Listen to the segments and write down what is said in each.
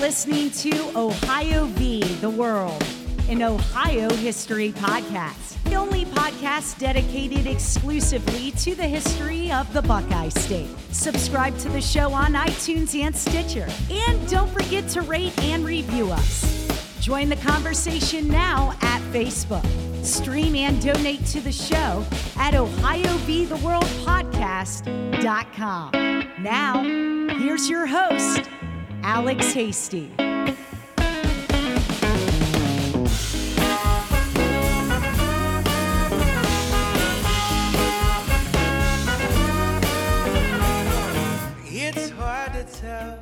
listening to Ohio v. the World, an Ohio history podcast. The only podcast dedicated exclusively to the history of the Buckeye State. Subscribe to the show on iTunes and Stitcher. And don't forget to rate and review us. Join the conversation now at Facebook. Stream and donate to the show at OhioVTheWorldPodcast.com. Now, here's your host, Alex Hasty.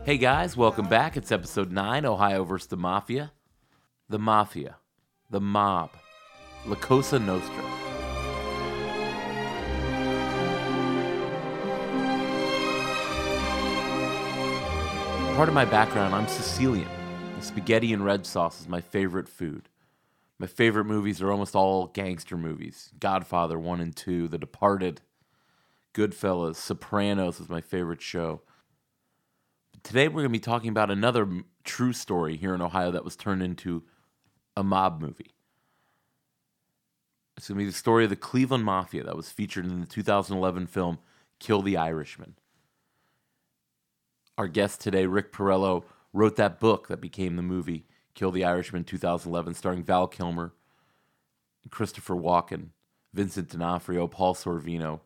Hey guys, welcome back. It's episode 9 Ohio versus the Mafia. The Mafia. The Mob. La Cosa Nostra. Part of my background, I'm Sicilian. And spaghetti and red sauce is my favorite food. My favorite movies are almost all gangster movies Godfather 1 and 2, The Departed, Goodfellas, Sopranos is my favorite show. Today we're going to be talking about another true story here in Ohio that was turned into a mob movie. It's going to be the story of the Cleveland Mafia that was featured in the 2011 film Kill the Irishman. Our guest today, Rick Porrello, wrote that book that became the movie Kill the Irishman 2011, starring Val Kilmer, Christopher Walken, Vincent D'Onofrio, Paul Sorvino.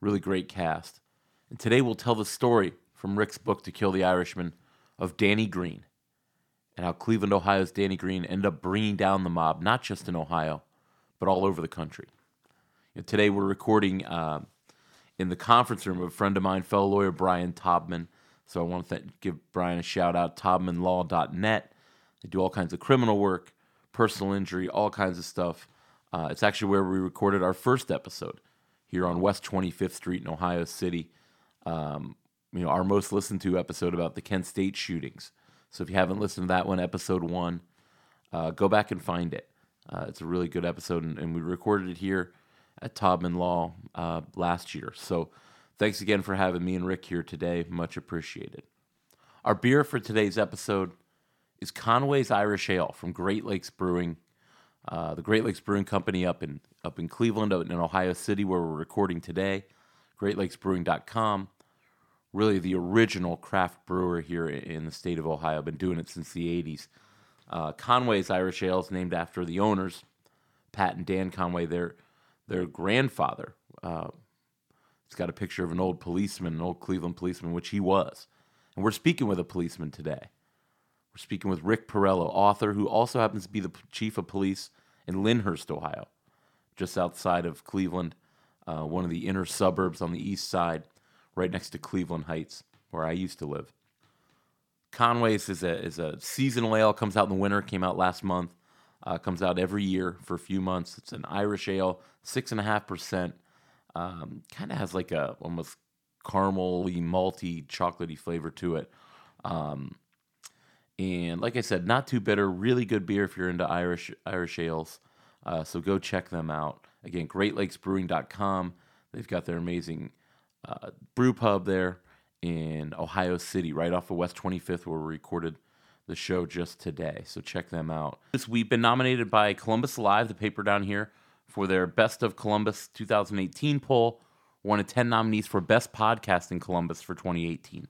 Really great cast. And today we'll tell the story from Rick's book To Kill the Irishman of Danny Greene and how Cleveland, Ohio's Danny Greene ended up bringing down the mob, not just in Ohio, but all over the country. Today we're recording uh, in the conference room of a friend of mine, fellow lawyer Brian Taubman. So I want to th- give Brian a shout out, taubmanlaw.net. They do all kinds of criminal work, personal injury, all kinds of stuff. Uh, it's actually where we recorded our first episode here on West 25th Street in Ohio City. Um, you know, our most listened to episode about the Kent State shootings. So if you haven't listened to that one, episode one, uh, go back and find it. Uh, it's a really good episode, and, and we recorded it here at Taubman Law uh, last year. So thanks again for having me and Rick here today. Much appreciated. Our beer for today's episode is Conway's Irish Ale from Great Lakes Brewing, uh, the Great Lakes Brewing Company up in up in Cleveland, in Ohio City, where we're recording today. GreatLakesBrewing.com. Really, the original craft brewer here in the state of Ohio. Been doing it since the '80s. Uh, Conway's Irish Ale is named after the owners, Pat and Dan Conway. Their their grandfather. Uh, He's got a picture of an old policeman, an old Cleveland policeman, which he was. And we're speaking with a policeman today. We're speaking with Rick Porrello, author who also happens to be the chief of police in Lyndhurst, Ohio, just outside of Cleveland, uh, one of the inner suburbs on the east side, right next to Cleveland Heights, where I used to live. Conway's is a, is a seasonal ale, comes out in the winter, came out last month, uh, comes out every year for a few months. It's an Irish ale, 6.5%. Um, kind of has like a almost caramely, malty, chocolatey flavor to it. Um, and like I said, not too bitter. Really good beer if you're into Irish Irish ales. Uh, so go check them out. Again, GreatLakesBrewing.com. They've got their amazing uh, brew pub there in Ohio City, right off of West 25th, where we recorded the show just today. So check them out. This we've been nominated by Columbus Live, the paper down here, for their Best of Columbus 2018 poll. One of 10 nominees for Best Podcast in Columbus for 2018.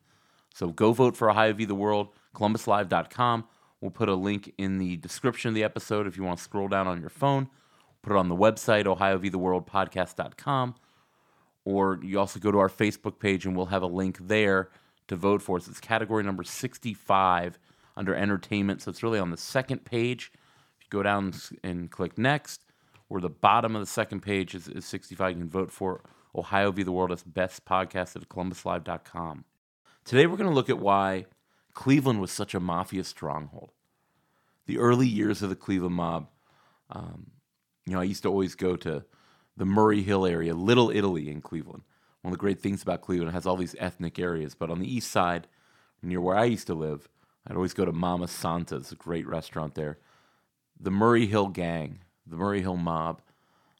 So go vote for Ohio v. the World, columbuslive.com. We'll put a link in the description of the episode if you want to scroll down on your phone. Put it on the website, ohiovtheworldpodcast.com. Or you also go to our Facebook page and we'll have a link there to vote for us. It's category number 65 under entertainment. So it's really on the second page. If you go down and click next, or the bottom of the second page is, is 65, you can vote for Ohio v. the World as best podcast at columbuslive.com. Today we're going to look at why Cleveland was such a mafia stronghold. The early years of the Cleveland mob. Um, you know, I used to always go to the Murray Hill area, Little Italy in Cleveland. One of the great things about Cleveland it has all these ethnic areas, but on the east side, near where I used to live, I'd always go to Mama Santa. It's a great restaurant there. The Murray Hill Gang, the Murray Hill Mob,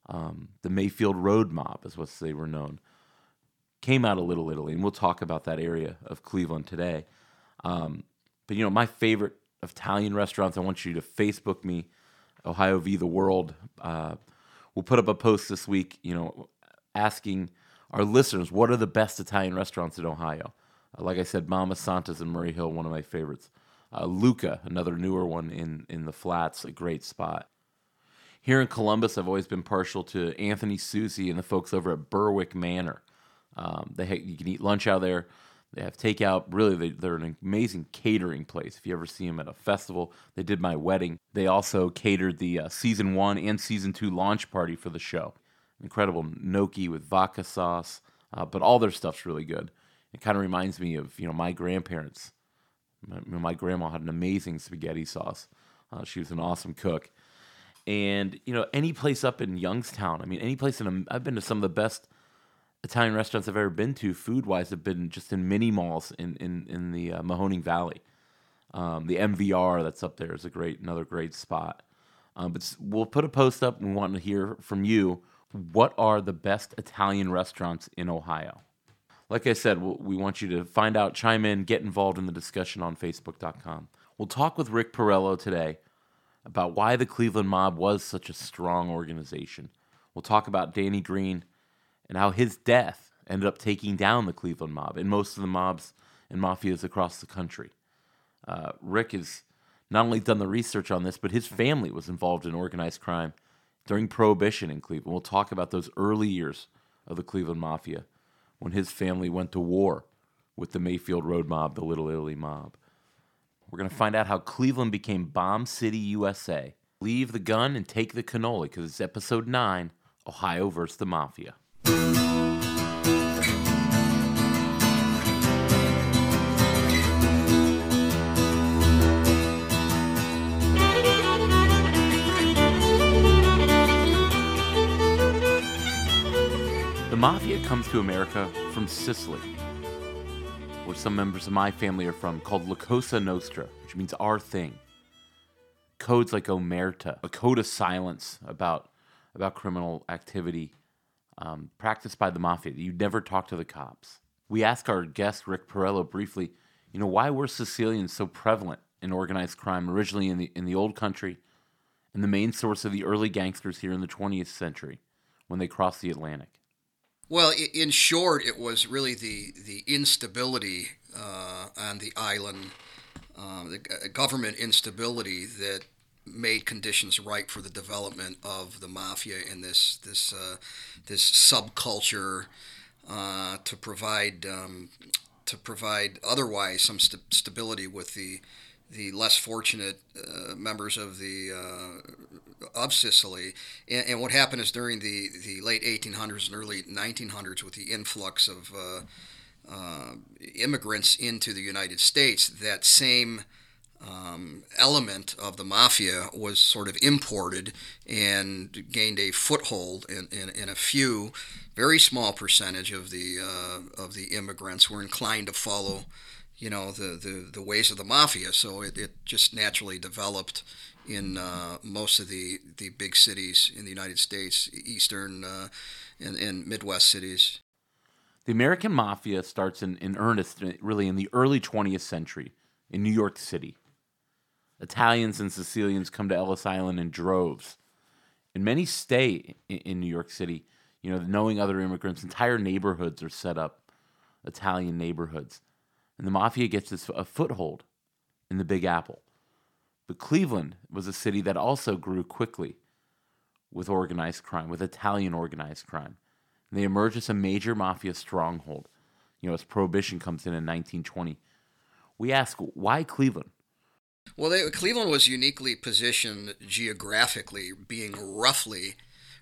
um, the Mayfield Road Mob is what they were known, came out of Little Italy, and we'll talk about that area of Cleveland today. Um, but you know, my favorite Italian restaurants, I want you to Facebook me, Ohio V the World. Uh, we'll put up a post this week, you know, asking our listeners what are the best Italian restaurants in Ohio. Uh, like I said, Mama Santa's in Murray Hill, one of my favorites. Uh, Luca, another newer one in in the flats, a great spot. Here in Columbus, I've always been partial to Anthony Susie and the folks over at Berwick Manor. Um, they ha- you can eat lunch out there. They have takeout. Really, they, they're an amazing catering place. If you ever see them at a festival, they did my wedding. They also catered the uh, season one and season two launch party for the show. Incredible gnocchi with vodka sauce, uh, but all their stuff's really good. It kind of reminds me of you know my grandparents. My, my grandma had an amazing spaghetti sauce. Uh, she was an awesome cook. And you know any place up in Youngstown. I mean, any place in. I've been to some of the best Italian restaurants I've ever been to, food wise, have been just in mini malls in in in the uh, Mahoning Valley. Um, the MVR that's up there is a great another great spot. Um, but we'll put a post up. We want to hear from you. What are the best Italian restaurants in Ohio? Like I said, we'll, we want you to find out, chime in, get involved in the discussion on Facebook.com. We'll talk with Rick Porrello today about why the Cleveland Mob was such a strong organization. We'll talk about Danny Greene and how his death ended up taking down the Cleveland mob and most of the mobs and mafias across the country. Uh, Rick has not only done the research on this, but his family was involved in organized crime during Prohibition in Cleveland. We'll talk about those early years of the Cleveland Mafia when his family went to war with the Mayfield Road mob, the Little Italy mob. We're going to find out how Cleveland became Bomb City, USA. Leave the gun and take the cannoli because it's episode 9 Ohio versus the Mafia. The mafia comes to America from Sicily, where some members of my family are from, called La Cosa Nostra, which means our thing. Codes like Omerta, a code of silence about, about criminal activity um, practiced by the mafia. You never talk to the cops. We asked our guest, Rick Porrello, briefly, you know, why were Sicilians so prevalent in organized crime originally in the, in the old country and the main source of the early gangsters here in the 20th century when they crossed the Atlantic? Well, in short, it was really the, the instability uh, on the island, uh, the government instability that made conditions right for the development of the mafia in this this uh, this subculture uh, to provide um, to provide otherwise some st- stability with the the less fortunate uh, members of the uh, of Sicily. And, and, what happened is during the, the late 1800s and early 1900s, with the influx of uh, uh, immigrants into the United States, that same um, element of the mafia was sort of imported and gained a foothold in, in, in a few very small percentage of the uh, of the immigrants were inclined to follow you know the, the, the ways of the mafia so it, it just naturally developed in uh, most of the, the big cities in the United States eastern uh, and, and Midwest cities the American mafia starts in, in earnest really in the early 20th century in New York City Italians and Sicilians come to Ellis Island in droves. And many stay in, in New York City, you know, knowing other immigrants. Entire neighborhoods are set up, Italian neighborhoods. And the mafia gets a foothold in the Big Apple. But Cleveland was a city that also grew quickly with organized crime, with Italian organized crime. And they emerge as a major mafia stronghold, you know, as Prohibition comes in in 1920. We ask, why Cleveland? Well, they, Cleveland was uniquely positioned geographically, being roughly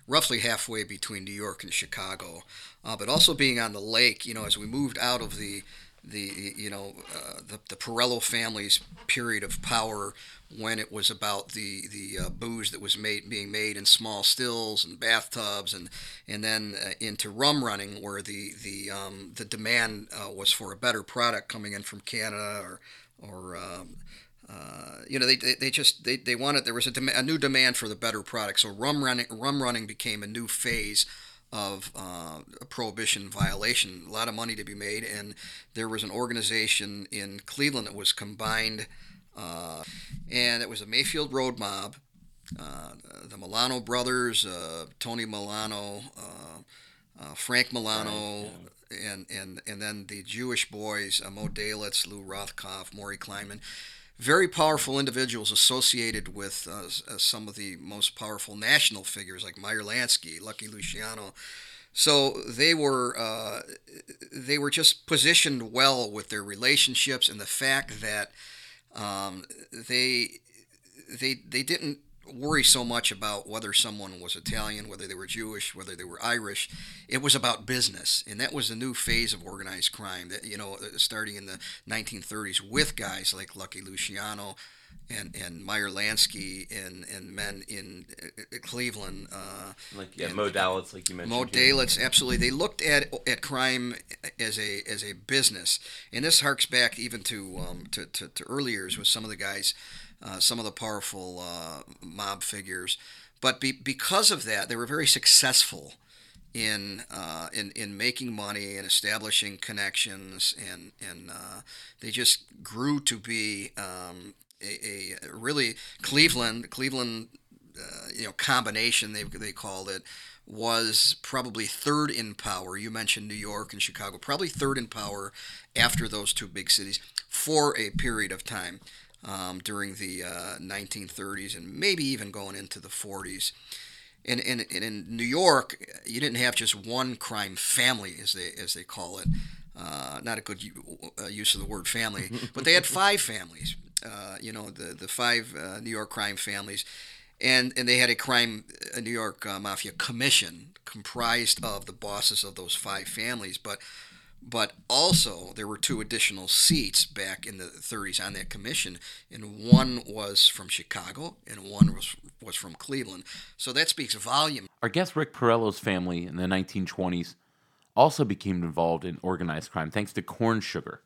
roughly halfway between New York and Chicago, uh, but also being on the lake. You know, as we moved out of the the you know uh, the the Porrello family's period of power when it was about the the uh, booze that was made being made in small stills and bathtubs and and then uh, into rum running where the the um, the demand uh, was for a better product coming in from Canada or or um, uh, you know, they, they, they, just they, they wanted there was a, dem- a new demand for the better product. So rum running rum running became a new phase of uh, a prohibition violation. A lot of money to be made, and there was an organization in Cleveland that was combined Uh, and it was a Mayfield Road mob. Uh, the Milano brothers, uh, Tony Milano, uh, uh, Frank Milano, right, yeah. and, and, and then the Jewish boys, Mo Dalitz, Lou Rothkopf, Maury Kleinman very powerful individuals associated with uh, some of the most powerful national figures like Meyer Lansky, Lucky Luciano. So they were uh, they were just positioned well with their relationships and the fact that um, they they they didn't worry so much about whether someone was Italian, whether they were Jewish, whether they were Irish. It was about business, and that was a new phase of organized crime. That you know, uh, starting in the 1930s with guys like Lucky Luciano. And, and Meyer Lansky and, and men in uh, Cleveland, uh, like yeah, Mo Dalitz, like you mentioned. Mo Dalitz, absolutely. They looked at at crime as a as a business, and this harks back even to um, to, to, to early years with some of the guys uh, some of the powerful uh, mob figures. But be, because of that, they were very successful in uh, in in making money and establishing connections, and and uh, they just grew to be um, a, a, really Cleveland Cleveland uh, you know combination they they called it was probably third in power. You mentioned New York and Chicago, probably third in power after those two big cities for a period of time um, during the uh, 1930s and maybe even going into the 40s. And, and, and, in New York, you didn't have just one crime family, as they as they call it. Uh, not a good uh, use of the word family, but they had five families. Uh, you know, the the five uh, New York crime families, and and they had a crime a New York uh, mafia commission comprised of the bosses of those five families. But but also, there were two additional seats back in the 30s on that commission, and one was from Chicago and one was, was from Cleveland. So that speaks volume. Our guest Rick Porrello's family in the 1920s also became involved in organized crime thanks to corn sugar.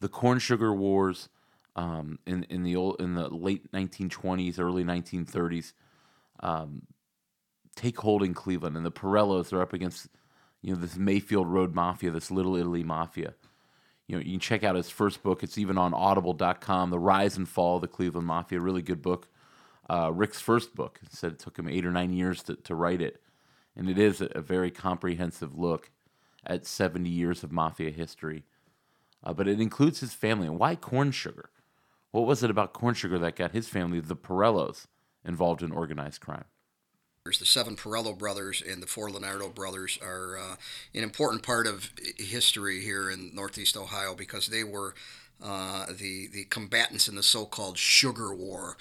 The corn sugar wars um, in in the old in the late 1920s, early 1930s um, take hold in Cleveland, and the Porrellos are up against you know this Mayfield Road Mafia, this Little Italy Mafia. You know, you can check out his first book. It's even on Audible.com, The Rise and Fall of the Cleveland Mafia. Really good book. Uh, Rick's first book. He said it took him eight or nine years to, to write it, and it is a, a very comprehensive look at 70 years of mafia history. Uh, but it includes his family. And why corn sugar? What was it about corn sugar that got his family, the Porrellos, involved in organized crime? The seven Porrello brothers and the four Lonardo brothers are uh, an important part of history here in Northeast Ohio because they were uh, the the combatants in the so-called Sugar War.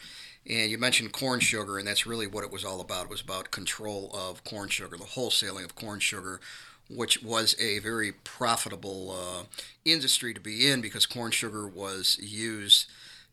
And you mentioned corn sugar, and that's really what it was all about. It was about control of corn sugar, the wholesaling of corn sugar, which was a very profitable uh, industry to be in because corn sugar was used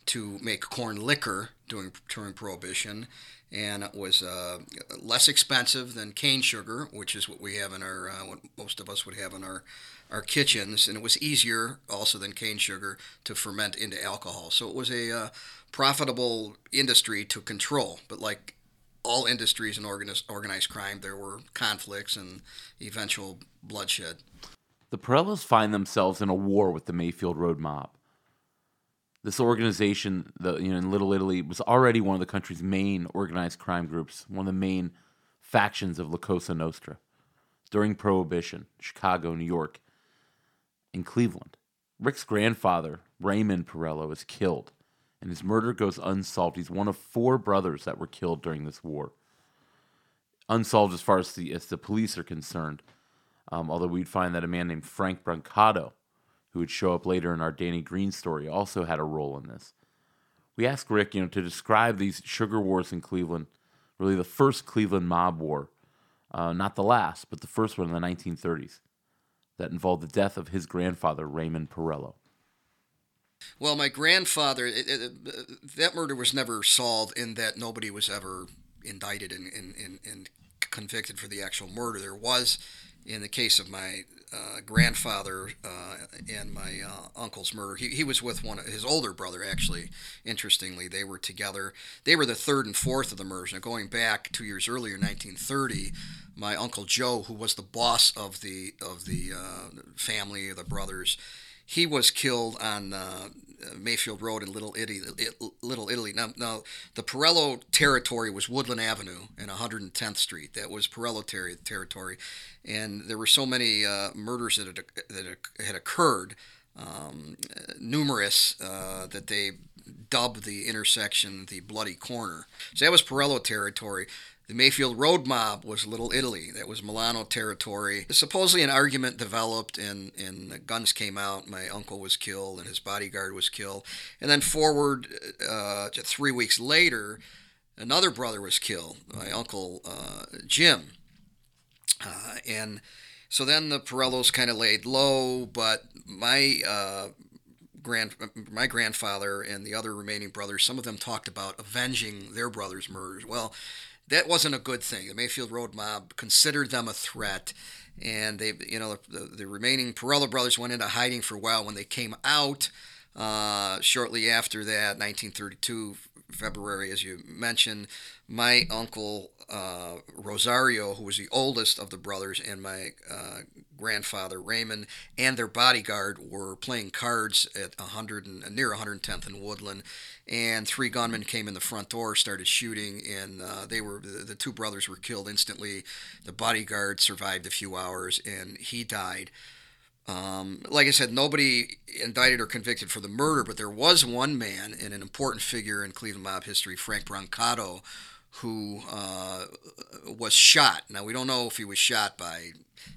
to make corn liquor during during Prohibition and it was uh, less expensive than cane sugar, which is what we have in our uh, what most of us would have in our our kitchens, and it was easier also than cane sugar to ferment into alcohol. So it was a uh, profitable industry to control. But like all industries in organized, organized crime, there were conflicts and eventual bloodshed. The Porrellos find themselves in a war with the Mayfield Road mob this organization, the you know in Little Italy, was already one of the country's main organized crime groups, one of the main factions of La Cosa Nostra. During Prohibition, Chicago, New York, and Cleveland, Rick's grandfather, Raymond Porrello, is killed, and his murder goes unsolved. He's one of four brothers that were killed during this war. Unsolved as far as the as the police are concerned. Um, although we'd find that a man named Frank Brancato who would show up later in our Danny Greene story, also had a role in this. We asked Rick, you know, to describe these sugar wars in Cleveland, really the first Cleveland mob war, uh, not the last, but the first one in the 1930s, that involved the death of his grandfather, Raymond Porrello. Well, my grandfather, it, it, that murder was never solved in that nobody was ever indicted and, and, and convicted for the actual murder. There was, in the case of my uh, grandfather uh, and my uh, uncle's murder. He, he was with one of his older brother, actually. Interestingly, they were together. They were the third and fourth of the murders. Now, going back two years earlier, 1930, my uncle Joe, who was the boss of the of the uh, family, of the brothers, he was killed on uh, Mayfield Road in Little Italy. Little Italy. Now, now, the Porrello territory was Woodland Avenue and 110th Street. That was Porrello ter- territory, and there were so many uh, murders that had, that had occurred, um, numerous, uh, that they dubbed the intersection the Bloody Corner. So that was Porrello territory. The Mayfield Road mob was Little Italy. That was Milano territory. Supposedly, an argument developed, and, and guns came out. My uncle was killed, and his bodyguard was killed. And then, forward uh, to three weeks later, another brother was killed, my uncle uh, Jim. Uh, and so then the Porrellos kind of laid low, but my uh, grand my grandfather and the other remaining brothers, some of them talked about avenging their brother's murders. Well, that wasn't a good thing. The Mayfield Road mob considered them a threat, and they, you know, the, the remaining Porrello brothers went into hiding for a while. When they came out uh, shortly after that, 1932 February, as you mentioned, my uncle uh, Rosario, who was the oldest of the brothers, and my uh, grandfather Raymond and their bodyguard were playing cards at 100 and, near 110th and Woodland, and three gunmen came in the front door, started shooting, and uh, they were the, the, two brothers were killed instantly. The bodyguard survived a few hours, and he died. Um, like I said, nobody indicted or convicted for the murder, but there was one man and an important figure in Cleveland mob history, Frank Brancato, who uh, was shot. Now we don't know if he was shot by,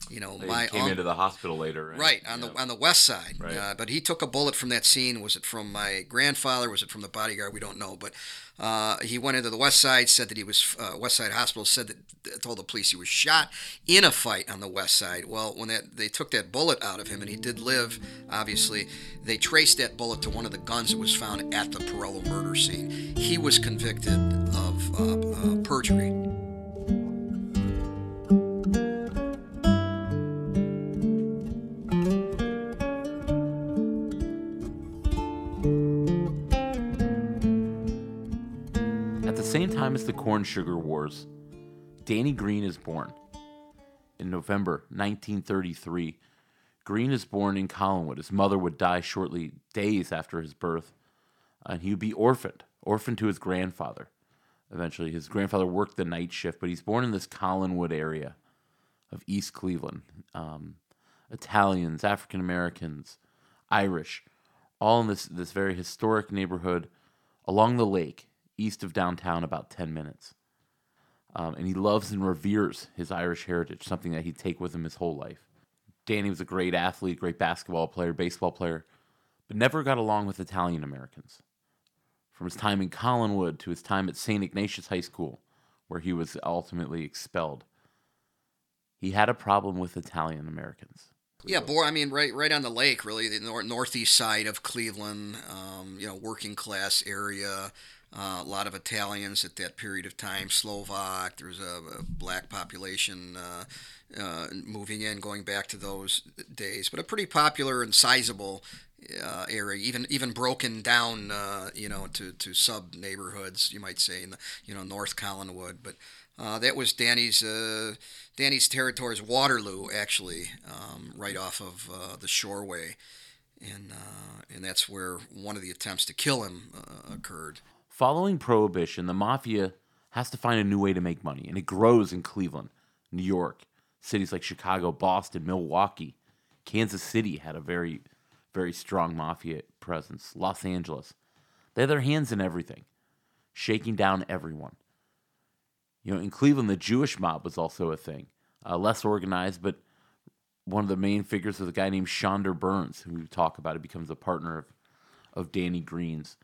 you know, they my came un- into the hospital later. Right, right on yeah. the on the west side. Right. Uh, but he took a bullet from that scene. Was it from my grandfather? Was it from the bodyguard? We don't know. But uh, he went into the West Side, said that he was uh, West Side Hospital, said that told the police he was shot in a fight on the West Side. Well, when that they took that bullet out of him, and he did live, obviously, they traced that bullet to one of the guns that was found at the Porrello murder scene. He was convicted of uh, perjury. time as the Corn Sugar Wars, Danny Greene is born. In November 1933, Greene is born in Collinwood. His mother would die shortly, days after his birth, and he would be orphaned, orphaned to his grandfather. Eventually, his grandfather worked the night shift, but he's born in this Collinwood area of East Cleveland. Um, Italians, African Americans, Irish, all in this, this very historic neighborhood along the lake east of downtown, about 10 minutes. Um, and he loves and reveres his Irish heritage, something that he'd take with him his whole life. Danny was a great athlete, great basketball player, baseball player, but never got along with Italian Americans. From his time in Collinwood to his time at St. Ignatius High School, where he was ultimately expelled, he had a problem with Italian Americans. Yeah, boy. I mean, right, right on the lake, really, the nor- northeast side of Cleveland. Um, you know, working class area. Uh, a lot of Italians at that period of time, Slovak. There was a, a black population uh, uh, moving in, going back to those days. But a pretty popular and sizable uh, area, even even broken down, uh, you know, to, to sub neighborhoods, you might say, in the you know North Collinwood. But uh, that was Danny's Danny's territory Waterloo, actually, um, right off of the Shoreway. And, and that's where one of the attempts to kill him occurred. Following Prohibition, the mafia has to find a new way to make money, and it grows in Cleveland, New York, cities like Chicago, Boston, Milwaukee. Kansas City had a very, very strong mafia presence. Los Angeles. They had their hands in everything, shaking down everyone. You know, in Cleveland, the Jewish mob was also a thing, uh, less organized, but one of the main figures was a guy named Shondor Birns, who we talk about. He becomes a partner of, of Danny Greene's.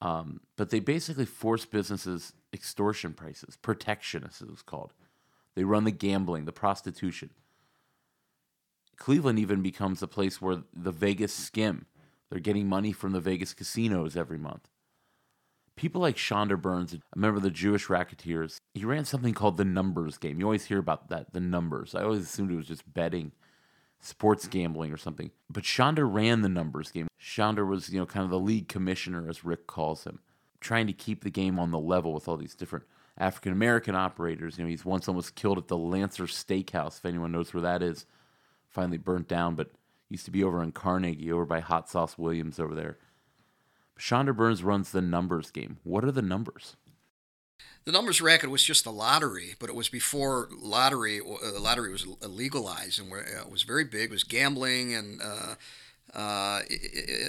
Um, but they basically force businesses extortion prices, protection, as it was called. They run the gambling, the prostitution. Cleveland even becomes a place where the Vegas skim. They're getting money from the Vegas casinos every month. People like Shondor Birns, a member of the Jewish racketeers, he ran something called the numbers game. You always hear about that, the numbers. I always assumed it was just betting sports gambling or something. But Shondor ran the numbers game. Shondor was, you know, kind of the league commissioner, as Rick calls him, trying to keep the game on the level with all these different African American operators. You know, he's once almost killed at the Lancer Steakhouse, if anyone knows where that is. Finally burnt down, but Used to be over in Carnegie, over by Hot Sauce Williams over there. Shondor Birns runs the numbers game. What are the numbers? The numbers racket was just the lottery, but it was before lottery. Uh, the lottery was legalized and uh, it was very big. It was gambling and. Uh, uh,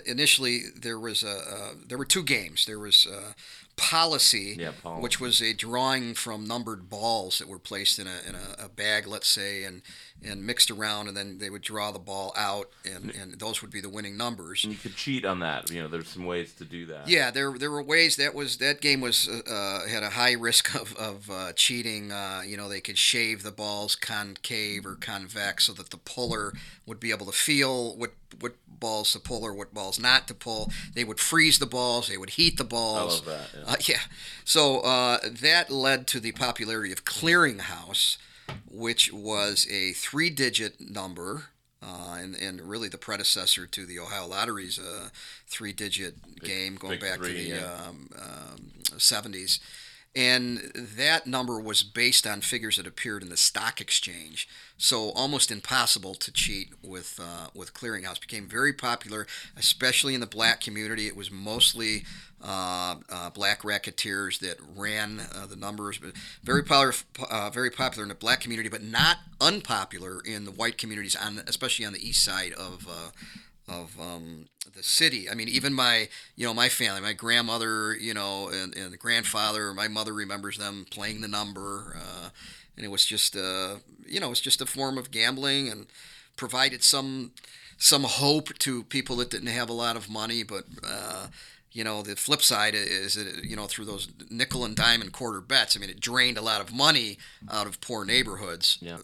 initially, there was a uh, there were two games. There was uh, policy, yeah, which was a drawing from numbered balls that were placed in a, in a, a, bag, let's say, and and mixed around, and then they would draw the ball out, and, and those would be the winning numbers. And you could cheat on that. You know, there's some ways to do that. Yeah, there there were ways. That was that game was uh, uh had a high risk of of uh, cheating. Uh, you know, they could shave the balls concave or convex so that the puller would be able to feel what what balls to pull or what balls not to pull. They would freeze the balls. They would heat the balls. I love that. Yeah. Uh, yeah. So uh, that led to the popularity of clearinghouse, which was a three-digit number. Uh, and, and really the predecessor to the Ohio Lottery's uh, three-digit game going back three, to the yeah. um, um, 70s and that number was based on figures that appeared in the stock exchange. So almost impossible to cheat with uh, with clearinghouse. Became very popular, especially in the black community. It was mostly uh, uh, black racketeers that ran uh, the numbers. But very popular, uh, very popular in the black community, but not unpopular in the white communities, on especially on the east side of uh, of um, the city. I mean, even my, you know, my family, my grandmother, you know, and, and the grandfather, my mother remembers them playing the number, uh, and it was just, uh, you know, it's just a form of gambling and provided some some hope to people that didn't have a lot of money, but. Uh, you know, the flip side is that, you know, through those nickel and dime and quarter bets, I mean, it drained a lot of money out of poor neighborhoods. Yeah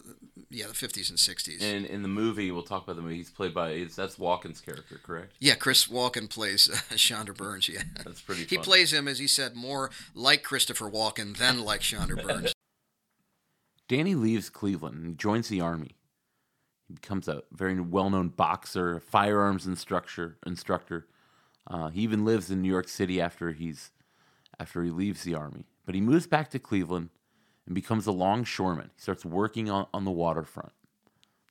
yeah, the 50s and 60s. And in the movie, we'll talk about the movie. He's played by that's Walken's character, correct? Yeah, Chris Walken plays uh, Shondor Birns. Yeah, that's pretty. He plays him, as he said, more like Christopher Walken than like Shondor Birns. Danny leaves Cleveland and joins the army. He becomes a very well-known boxer, firearms instructor. Instructor. Uh, he even lives in New York City after he's after he leaves the army. But he moves back to Cleveland and becomes a longshoreman. He starts working on, on the waterfront,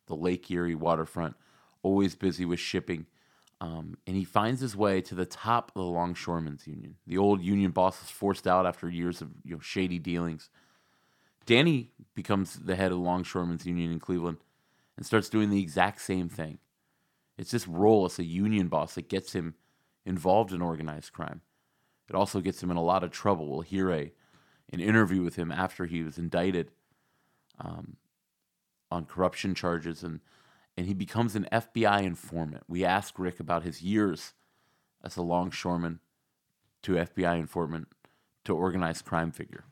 the Lake Erie waterfront, always busy with shipping. Um, and he finds his way to the top of the Longshoremen's Union. The old union boss is forced out after years of you know, shady dealings. Danny becomes the head of the Longshoremen's Union in Cleveland and starts doing the exact same thing. It's this role as a union boss that gets him involved in organized crime. It also gets him in a lot of trouble. We'll hear a an interview with him after he was indicted um, on corruption charges, and and he becomes an FBI informant. We ask Rick about his years as a longshoreman to FBI informant to organized crime figure.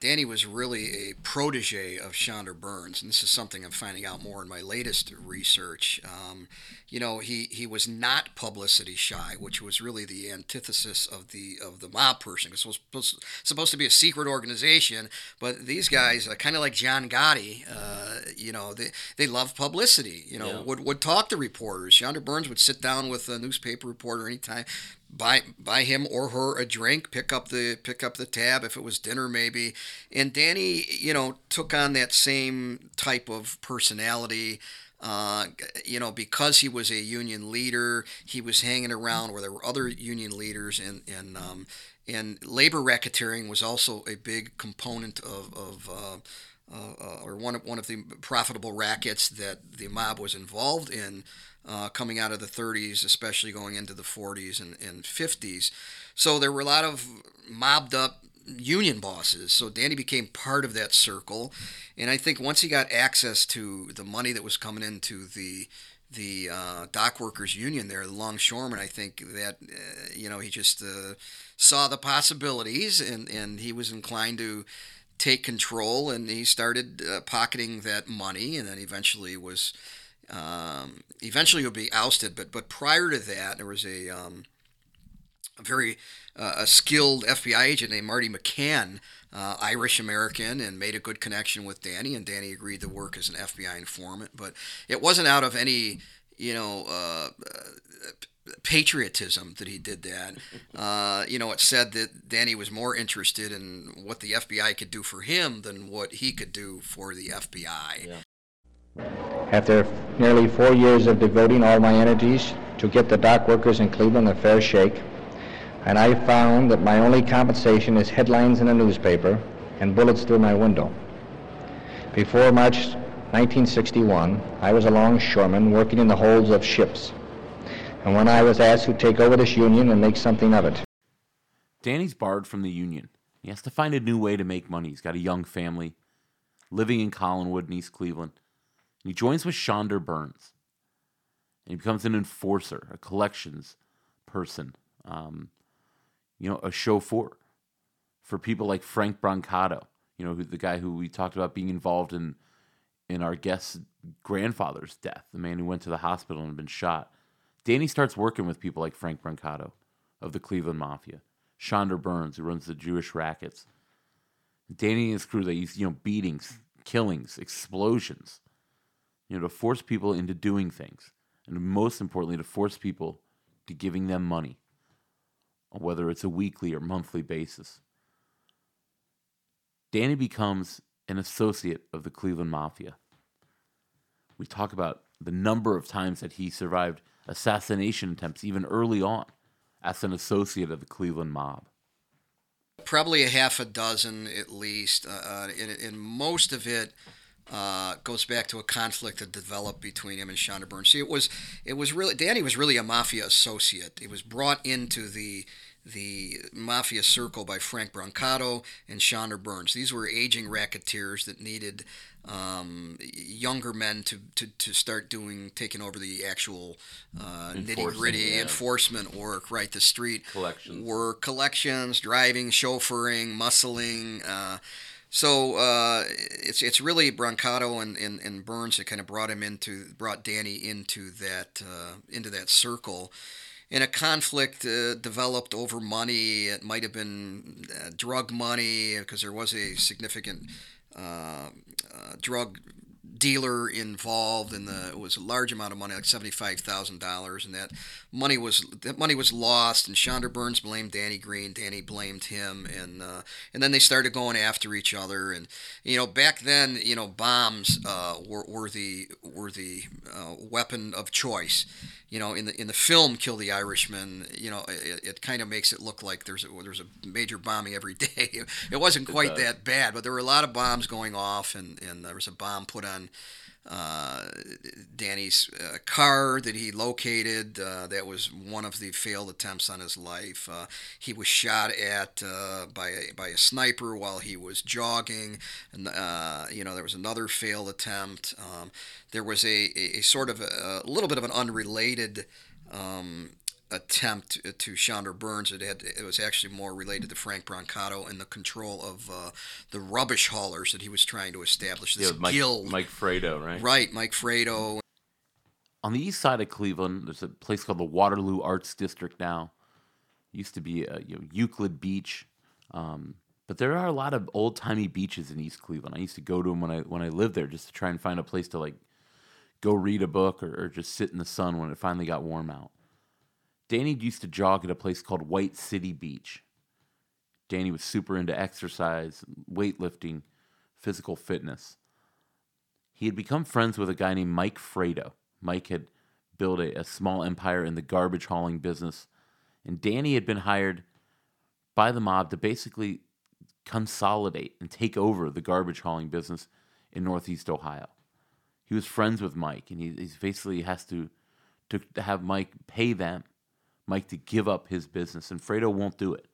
Danny was really a protege of Shondor Birns, and this is something I'm finding out more in my latest research. Um, you know, he, he was not publicity shy, which was really the antithesis of the of the mob person. It was supposed, supposed to be a secret organization, but these guys, uh, kind of like John Gotti, uh, you know, they, they love publicity. You know, yeah. would would talk to reporters. Shondor Birns would sit down with a newspaper reporter anytime, buy buy him or her a drink, pick up the pick up the tab if it was dinner maybe. And Danny, you know, took on that same type of personality. Uh, you know, because he was a union leader, he was hanging around where there were other union leaders, and and um, and labor racketeering was also a big component of of uh, uh, or one of one of the profitable rackets that the mob was involved in uh, coming out of the 30s, especially going into the 40s and, and 50s. So there were a lot of mobbed up union bosses. So Danny became part of that circle, and I think once he got access to the money that was coming into the the uh, dock workers union there, the longshoremen, I think that uh, you know he just uh, saw the possibilities, and and he was inclined to take control, and he started uh, pocketing that money, and then eventually was um, eventually he'll be ousted, but but prior to that, there was a, um, a very uh, a skilled FBI agent named Marty McCann, uh, Irish American, and made a good connection with Danny, and Danny agreed to work as an FBI informant. But it wasn't out of any, you know. Patriotism that he did that. Uh, you know, it said that Danny was more interested in what the FBI could do for him than what he could do for the FBI. Yeah. After nearly four years of devoting all my energies to get the dock workers in Cleveland a fair shake, and I found that my only compensation is headlines in a newspaper and bullets through my window. Before March 1961, I was a longshoreman working in the holds of ships. And when I was asked to take over this union and make something of it. Danny's barred from the union. He has to find a new way to make money. He's got a young family living in Collinwood in East Cleveland. And he joins with Shondor Birns. And he becomes an enforcer, a collections person, um, you know, a chauffeur for people like Frank Brancato, you know, who, the guy who we talked about being involved in in our guest's grandfather's death, the man who went to the hospital and had been shot. Danny starts working with people like Frank Brancato of the Cleveland Mafia, Shondor Birns, who runs the Jewish rackets. Danny and his crew, they use, you know, beatings, killings, explosions, you know, to force people into doing things. And most importantly, to force people to giving them money, whether it's a weekly or monthly basis. Danny becomes an associate of the Cleveland Mafia. We talk about the number of times that he survived assassination attempts, even early on, as an associate of the Cleveland mob. Probably a half a dozen at least, uh, uh and, and, most of it uh, goes back to a conflict that developed between him and Shondor Birns. See, it was it was really Danny was really a mafia associate. He was brought into the the Mafia Circle by Frank Brancato and Shondor Birns. These were aging racketeers that needed um, younger men to, to, to start doing, taking over the actual uh, nitty gritty yeah. enforcement work, right? The street collections. work, collections, driving, chauffeuring, muscling. Uh, so uh, it's it's really Brancato and, and, and Birns that kind of brought him into brought Danny into that uh, into that circle and a conflict uh, developed over money. It might have been uh, drug money because there was a significant uh, uh drug dealer involved, and the it was a large amount of money, like seventy five thousand dollars, and that money was that money was lost. And Shondor Birns blamed Danny Greene, Danny blamed him, and uh, and then they started going after each other. And you know, back then, you know, bombs uh, were, were the were the uh, weapon of choice. You know, in the in the film Kill the Irishman, you know, it, it kind of makes it look like there's a, there's a major bombing every day. It wasn't quite that bad, but there were a lot of bombs going off, and, and there was a bomb put on uh, Danny's uh, car that he located. Uh, that was one of the failed attempts on his life. Uh, he was shot at uh, by a, by a sniper while he was jogging. And uh, you know there was another failed attempt. Um, there was a, a, a, sort of a, a, little bit of an unrelated. Um, attempt to Shondor Birns. It had it was actually more related to Frank Brancato and the control of uh, the rubbish haulers that he was trying to establish. This yeah, Mike, guild, Mike Frato, right? Right, Mike Frato. On the east side of Cleveland, there's a place called the Waterloo Arts District now. It used to be a, you know, Euclid Beach, um, but there are a lot of old timey beaches in East Cleveland. I used to go to them when I when I lived there just to try and find a place to like go read a book or, or just sit in the sun when it finally got warm out. Danny used to jog at a place called White City Beach. Danny was super into exercise, weightlifting, physical fitness. He had become friends with a guy named Mike Frato. Mike had built a, a small empire in the garbage hauling business, and Danny had been hired by the mob to basically consolidate and take over the garbage hauling business in Northeast Ohio. He was friends with Mike, and he, he basically has to, to, to have Mike pay them Mike to give up his business, and Frato won't do it.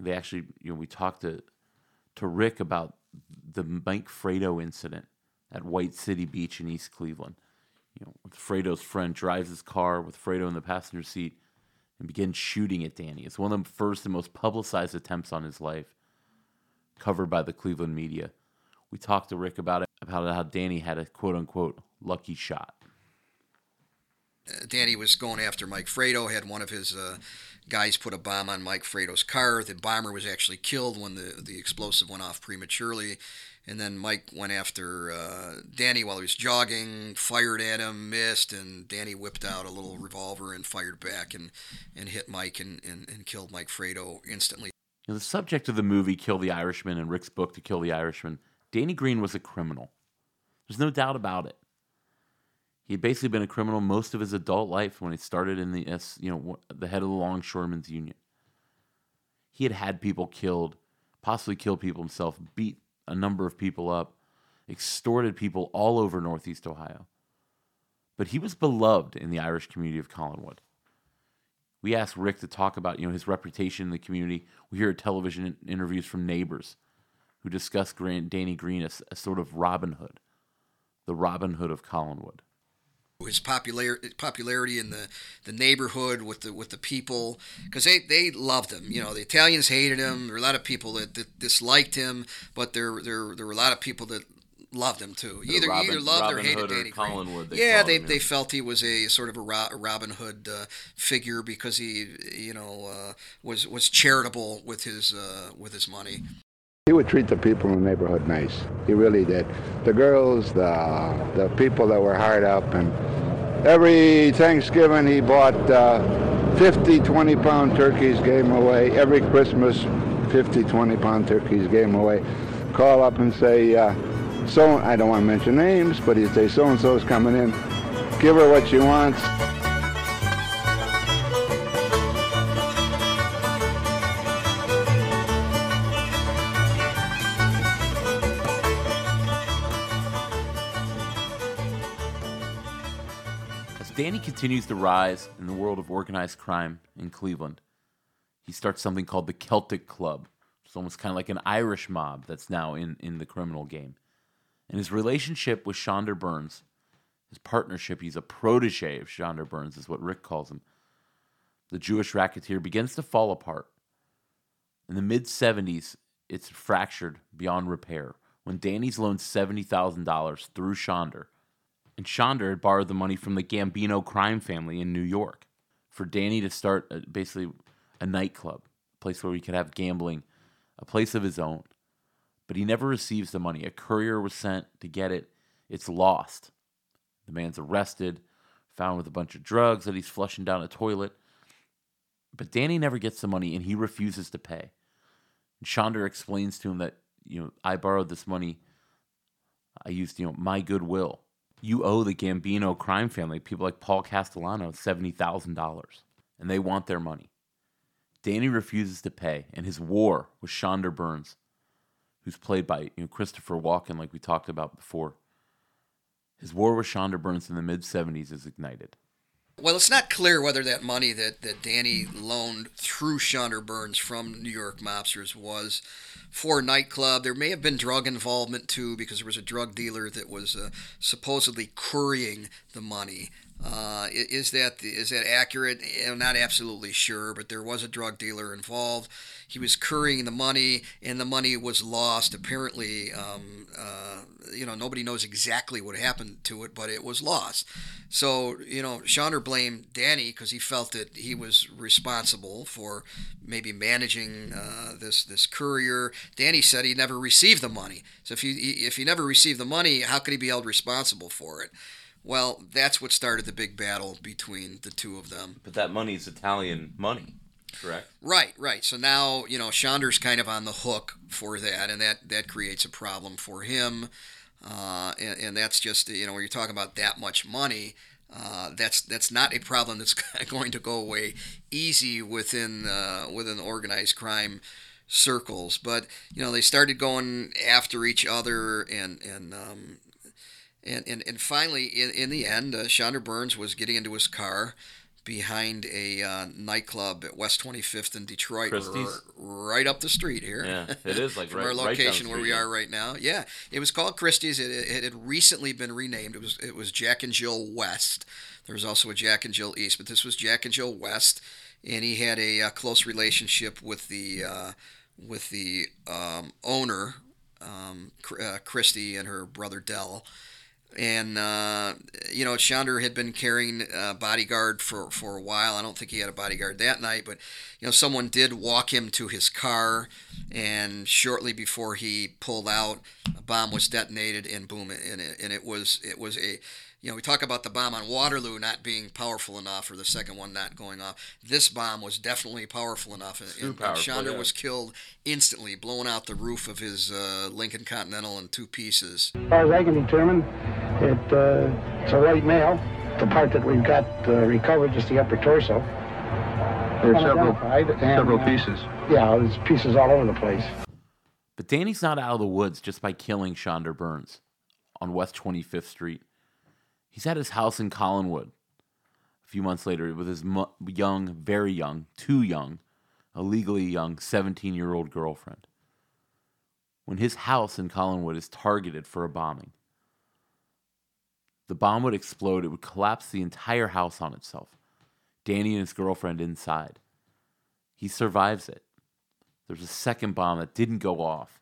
They actually, you know, we talked to to Rick about the Mike Frato incident at White City Beach in East Cleveland. You know, Frato's friend drives his car with Frato in the passenger seat and begins shooting at Danny. It's one of the first and most publicized attempts on his life, covered by the Cleveland media. We talked to Rick about it, about how Danny had a quote unquote lucky shot. Danny was going after Mike Frato, had one of his uh, guys put a bomb on Mike Frato's car. The bomber was actually killed when the, the explosive went off prematurely. And then Mike went after uh, Danny while he was jogging, fired at him, missed, and Danny whipped out a little revolver and fired back and, and hit Mike and, and, and killed Mike Frato instantly. the subject of the movie Kill the Irishman and Rick's book To Kill the Irishman, Danny Greene was a criminal. There's no doubt about it. He had basically been a criminal most of his adult life when he started in the you know the head of the Longshoremen's Union. He had had people killed, possibly killed people himself, beat a number of people up, extorted people all over Northeast Ohio. But he was beloved in the Irish community of Collinwood. We asked Rick to talk about you know his reputation in the community. We hear television interviews from neighbors who discuss Danny Greene as a sort of Robin Hood, the Robin Hood of Collinwood his popular popularity in the, the neighborhood with the with the people because they, they loved him. You know, the Italians hated him. There were a lot of people that, that disliked him, but there there there were a lot of people that loved him too. Either Robin, either loved Robin or hated Hood Danny or Collinwood. They yeah, they, him, they felt he was a sort of a, Robin Hood uh, figure because he you know uh, was was charitable with his uh, with his money. He would treat the people in the neighborhood nice. He really did. The girls, the the people that were hard up, and every Thanksgiving he bought uh, 50 20 pound turkeys, gave them away. Every Christmas, 50 20 pound turkeys, gave them away. Call up and say, uh, so I don't want to mention names, but he'd say so and so's coming in. Give her what she wants. Danny continues to rise in the world of organized crime in Cleveland. He starts something called the Celtic Club. It's almost kind of like an Irish mob that's now in, in the criminal game. And his relationship with Shondor Birns, his partnership, he's a protege of Shondor Birns, is what Rick calls him. The Jewish racketeer begins to fall apart. In the mid 70s, it's fractured beyond repair when Danny's loaned $70,000 through Shondor and Shondor had borrowed the money from the Gambino crime family in New York for Danny to start a, basically a nightclub, a place where he could have gambling, a place of his own. But he never receives the money. A courier was sent to get it. It's lost. The man's arrested, found with a bunch of drugs that he's flushing down a toilet. But Danny never gets the money and he refuses to pay. And Shondor explains to him that, you know, I borrowed this money. I used, you know, my goodwill you owe the Gambino crime family, people like Paul Castellano, $70,000, and they want their money. Danny refuses to pay, and his war with Shondor Birns, who's played by you know, Christopher Walken, like we talked about before. His war with Shondor Birns in the mid 70s is ignited. Well, it's not clear whether that money that, that Danny loaned through Shondor Birns from New York mobsters was for a nightclub. There may have been drug involvement too, because there was a drug dealer that was uh, supposedly currying the money. Uh, is that is that accurate? I'm not absolutely sure, but there was a drug dealer involved. He was currying the money, and the money was lost. Apparently, um, uh, you know, nobody knows exactly what happened to it, but it was lost. So, you know, Shondor blamed Danny because he felt that he was responsible for maybe managing uh, this this courier. Danny said he never received the money. So if he if he never received the money, how could he be held responsible for it? Well, that's what started the big battle between the two of them. But that money is Italian money, correct? Right, right. So now, you know, Shondor's kind of on the hook for that, and that, that creates a problem for him. Uh, and, and, that's just, you know, when you're talking about that much money, uh, that's that's not a problem that's going to go away easy within uh, within organized crime circles. But you know, they started going after each other, and and um, and, and, and finally, in, in the end, uh, Shondor Birns was getting into his car behind a uh, nightclub at West 25th in Detroit, right up the street here. Yeah, it is like from right, our location right where we are right now. Yeah, it was called Christie's. It, it, had recently been renamed. It was it was Jack and Jill West. There was also a Jack and Jill East, but this was Jack and Jill West, and he had a, a uh, close relationship with the uh, with the um, owner, um, uh, Christie, and her brother Dell and uh, you know Shondor had been carrying a bodyguard for, for a while. I don't think he had a bodyguard that night, but you know someone did walk him to his car, and shortly before he pulled out, a bomb was detonated, and boom, and it, and it was it was a you know, we talk about the bomb on Waterloo not being powerful enough, or the second one not going off. This bomb was definitely powerful enough, and, and, Shondor yeah. was killed instantly, blowing out the roof of his uh, Lincoln Continental in two pieces. As far as I can determine, it uh, It's a white male. The part that we've got uh, recovered is the upper torso. There's several, and, several uh, pieces. Yeah, there's pieces all over the place. But Danny's not out of the woods just by killing Shondor Birns on West 25th Street. He's at his house in Collinwood a few months later with his mu- young, very young, too young, illegally young 17 year old girlfriend. When his house in Collinwood is targeted for a bombing, the bomb would explode, it would collapse the entire house on itself. Danny and his girlfriend inside. He survives it. There's a second bomb that didn't go off.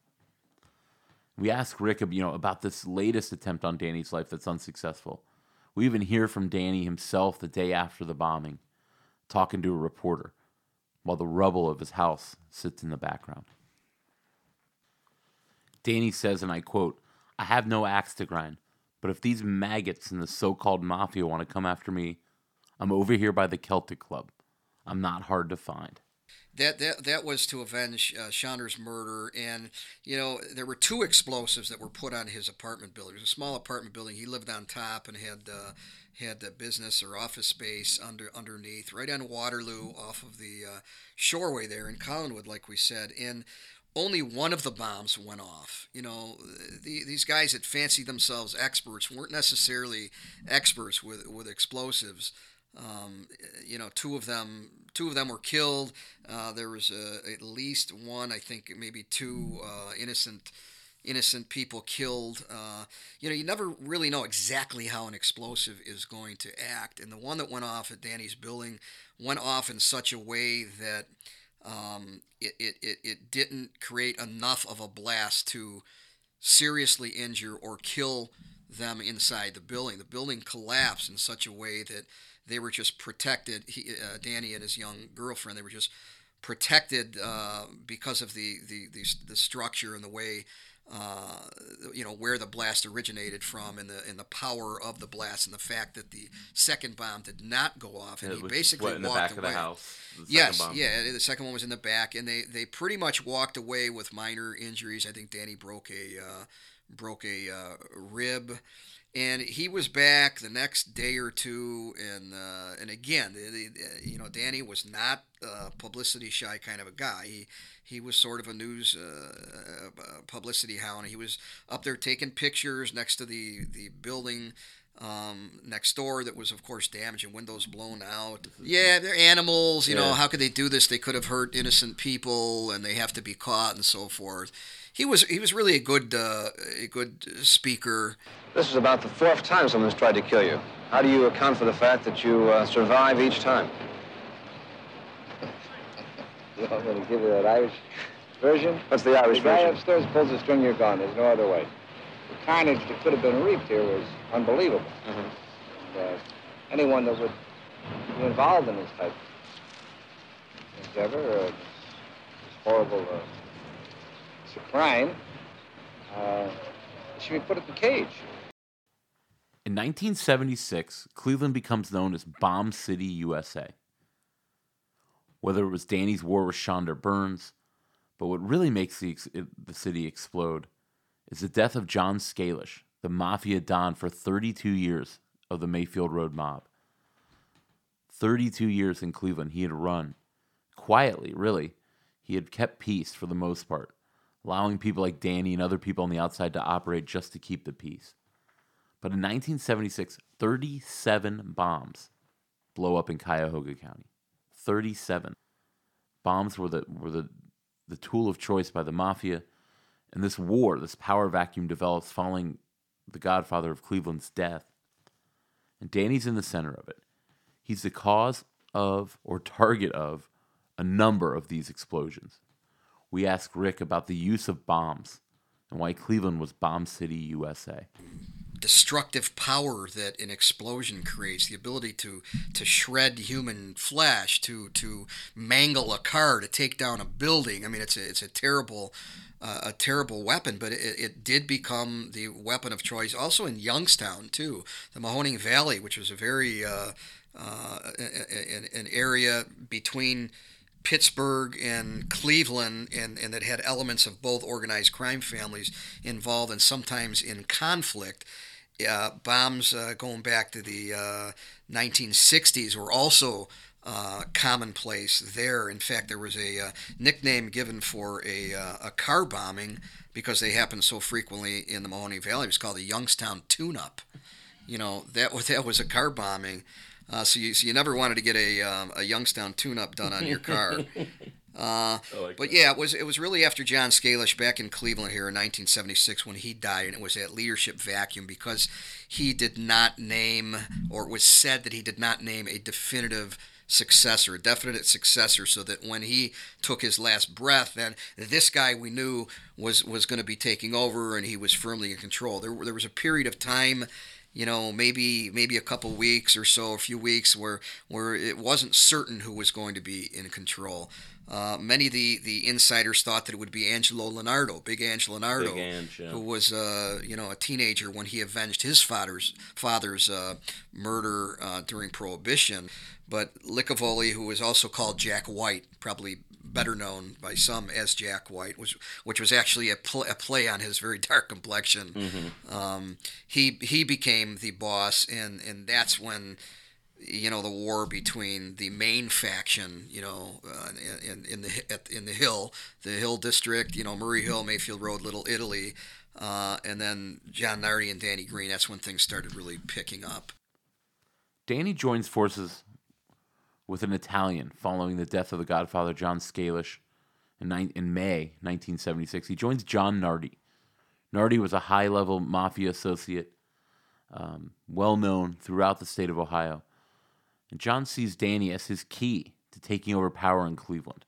We ask Rick, you know, about this latest attempt on Danny's life that's unsuccessful. We even hear from Danny himself the day after the bombing, talking to a reporter, while the rubble of his house sits in the background. Danny says, and I quote, I have no axe to grind, but if these maggots in the so called mafia want to come after me, I'm over here by the Celtic Club. I'm not hard to find. That, that that was to avenge uh, murder, and you know there were two explosives that were put on his apartment building. It was a small apartment building. He lived on top and had uh, had the business or office space under underneath, right on Waterloo, off of the uh, shoreway there in Collinwood, like we said. And only one of the bombs went off. You know, the, these guys that fancy themselves experts weren't necessarily experts with with explosives. Um, you know, two of them, two of them were killed. Uh, there was uh, at least one, I think, maybe two uh, innocent, innocent people killed. Uh, you know, you never really know exactly how an explosive is going to act. And the one that went off at Danny's building went off in such a way that um, it, it, it, it didn't create enough of a blast to seriously injure or kill them inside the building. The building collapsed in such a way that they were just protected. He, uh, Danny and his young girlfriend, they were just protected uh, because of the, the, the, the structure and the way uh, you know where the blast originated from and the and the power of the blast and the fact that the second bomb did not go off and It he basically what, in the walked back away. of the house. the Yes, bomb? yeah. The second one was in the back, and they, they pretty much walked away with minor injuries. I think Danny broke a uh, broke a uh, rib, and he was back the next day or two. And uh, and again, the, the, you know, Danny was not a publicity shy kind of a guy. He he was sort of a news uh, uh, publicity hound. He was up there taking pictures next to the the building um, next door that was, of course, damaged and windows blown out. Yeah, they're animals. You know, how could they do this? They could have hurt innocent people, and they have to be caught and so forth. He was he was really a good uh, a good speaker. This is about the fourth time someone's tried to kill you. How do you account for the fact that you uh, survive each time? You want me to give you that Irish version? What's the Irish version? the guy version? upstairs pulls the string, you're gone. There's no other way. The carnage that could have been wreaked here was unbelievable. Mhm. And, uh, anyone that would be involved in this type of endeavor, uh, this, this horrible, uh, it's a crime, uh, should be put in the cage. In 1976, Cleveland becomes known as Bomb City, USA. Whether it was Danny's war with Shondor Birns, but what really makes the, the city explode is the death of John Scalish, the mafia don for 32 years of the Mayfield Road mob. 32 years in Cleveland, he had run quietly, really. He had kept peace for the most part, allowing people like Danny and other people on the outside to operate just to keep the peace. But in 1976, 37 bombs blow up in Cuyahoga County. 37 bombs were the were the the tool of choice by the mafia, and this war, this power vacuum develops following the Godfather of Cleveland's death. And Danny's in the center of it. He's the cause of or target of a number of these explosions. We ask Rick about the use of bombs and why Cleveland was Bomb City, USA. Destructive power that an explosion creates the ability to to shred human flesh to to mangle a car to take down a building i mean it's a, it's a terrible uh, a terrible weapon but it, it did become the weapon of choice also in youngstown too the mahoning valley which was a very uh, uh, an, an area between Pittsburgh and Cleveland, and, and that had elements of both organized crime families involved and sometimes in conflict. Uh, bombs uh, going back to the 1960s were also uh, commonplace there. In fact, there was a uh, nickname given for a, uh, a car bombing because they happened so frequently in the Mahoning Valley. It was called the Youngstown Tune-Up. You know that was that was a car bombing. Uh, so you so you never wanted to get a um, a Youngstown tune-up done on your car. Uh, like but that. yeah, it was it was really after John Scalish back in Cleveland here in 1976 when he died, and it was that leadership vacuum because he did not name, or it was said that he did not name a definitive successor, a definite successor, so that when he took his last breath, then this guy we knew was was going to be taking over, and he was firmly in control. There there was a period of time you know, maybe maybe a couple weeks or so, a few weeks, where where it wasn't certain who was going to be in control. Uh, many of the, the insiders thought that it would be Angelo Lonardo, Big Angelo Lonardo, Big Ange, yeah. who was uh, you know a teenager when he avenged his father's father's uh, murder uh, during Prohibition. But Licavoli, who was also called Jack White, probably better known by some as Jack White, which which was actually a, pl- a play on his very dark complexion. Mm-hmm. Um, he he became the boss, and and that's when you know the war between the main faction, you know, uh, in, in the at, in the Hill, the Hill district, you know, Murray Hill, Mayfield Road, Little Italy, uh, and then John Nardi and Danny Greene. That's when things started really picking up. Danny joins forces with an Italian following the death of the Godfather John Scalish in, in May 1976. He joins John Nardi. Nardi was a high-level mafia associate, um, well known throughout the state of Ohio and John sees Danny as his key to taking over power in Cleveland.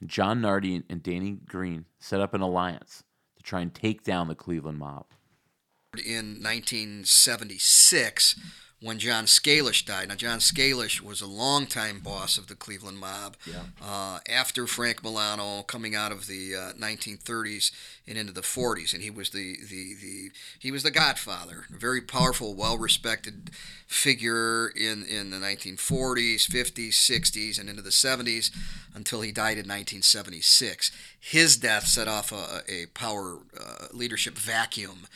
And John Nardi and Danny Greene set up an alliance to try and take down the Cleveland mob. In 1976, when John Scalish died. Now, John Scalish was a longtime boss of the Cleveland mob. Yeah. Uh, after Frank Milano, coming out of the uh, 1930s and into the 40s, and he was the, the, the he was the Godfather, a very powerful, well-respected figure in in the 1940s, 50s, 60s, and into the 70s, until he died in 1976. His death set off a, a power uh, leadership vacuum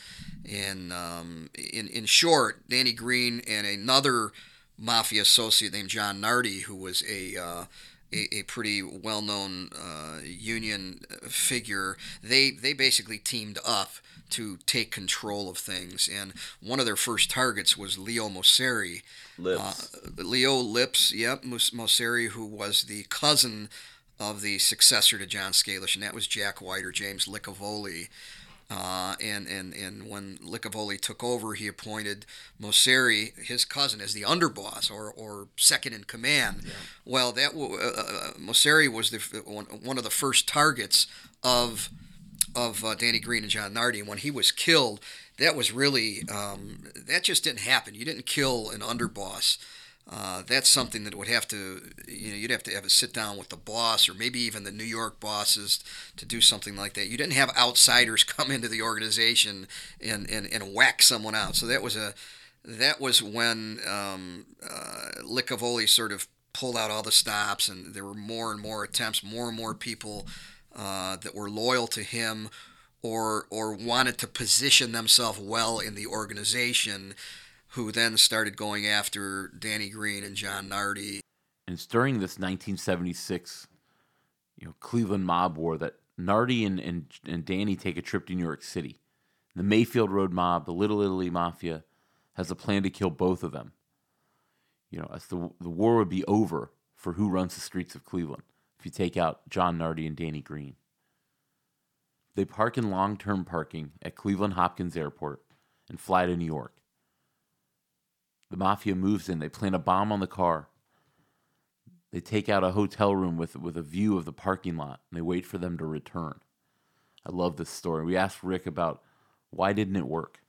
in um, in in short, Danny Greene and another mafia associate named John Nardi, who was a uh, a, a, pretty well-known uh, union figure. They they basically teamed up to take control of things, and one of their first targets was Leo Moceri. Lips. Uh, Leo Lips, yep, Moceri, who was the cousin of the successor to John Scalish, and that was Jack White or James Licavoli. Uh, and, and, and when Licavoli took over, he appointed Moceri, his cousin, as the underboss or, or second in command. Yeah. Well, that uh, uh, Moceri was the, one of the first targets of of uh, Danny Greene and John Nardi. And when he was killed, that was really um, that just didn't happen. You didn't kill an underboss uh, that's something that would have to, you know, you'd have to have a sit down with the boss or maybe even the New York bosses to do something like that. You didn't have outsiders come into the organization and, and, and whack someone out. So that was a, that was when um, uh, Licavoli sort of pulled out all the stops, and there were more and more attempts, more and more people uh, that were loyal to him or or wanted to position themselves well in the organization who then started going after Danny Greene and John Nardi. And it's during this 1976, you know, Cleveland mob war that Nardi and, and, and Danny take a trip to New York City. The Mayfield Road mob, the Little Italy Mafia, has a plan to kill both of them. You know, as the, the war would be over for who runs the streets of Cleveland if you take out John Nardi and Danny Greene. They park in long term parking at Cleveland Hopkins Airport and fly to New York. The mafia moves in. They plant a bomb on the car. They take out a hotel room with with a view of the parking lot, and they wait for them to return. I love this story. We asked Rick about why didn't it work.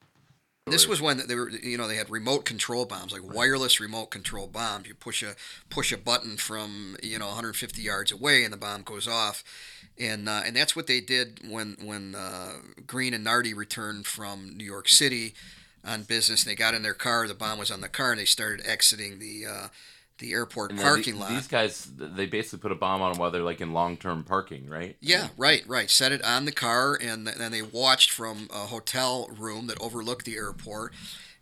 This was when they were, you know, they had remote control bombs, like wireless remote control bombs. You push a push a button from, you know, 150 yards away, and the bomb goes off. And uh, and that's what they did when when uh, Greene and Nardi returned from New York City on business. And they got in their car. The bomb was on the car, and they started exiting the uh, the airport And parking the- lot. These guys, they basically put a bomb on them while they're like in long-term parking, right? Yeah, right, right. Set it on the car, and then they watched from a hotel room that overlooked the airport.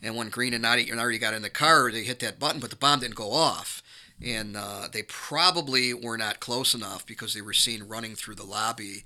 And when Greene and Nardi, already got in the car, they hit that button, but the bomb didn't go off. And uh, they probably were not close enough because they were seen running through the lobby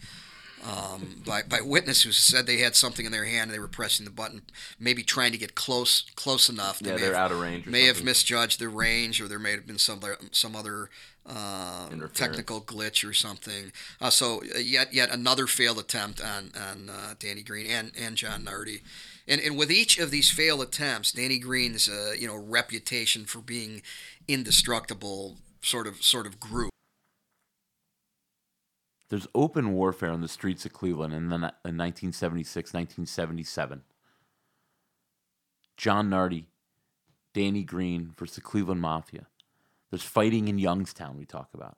um, by, by witness who said they had something in their hand and they were pressing the button, maybe trying to get close close enough. They Yeah, may they're have- out of range or May have misjudged the range, or there may have been some other, some other uh, technical glitch or something. Uh, so uh, yet yet another failed attempt on on uh, Danny Greene and, and John Nardi. And, and with each of these failed attempts, Danny Greene's uh, you know reputation for being indestructible sort of sort of grew. There's open warfare on the streets of Cleveland in, the, in 1976, 1977. John Nardi, Danny Greene versus the Cleveland Mafia. There's fighting in Youngstown, we talk about.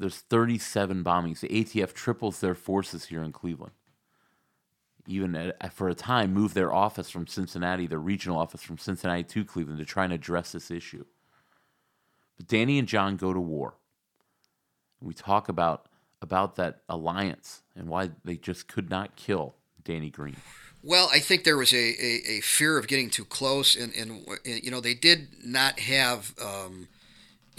There's 37 bombings. The ATF triples their forces here in Cleveland. Even at, for a time, moved their office from Cincinnati, their regional office from Cincinnati to Cleveland to try and address this issue. But Danny and John go to war. We talk about about that alliance and why they just could not kill Danny Greene. Well, I think there was a, a, a fear of getting too close, and, and you know they did not have um,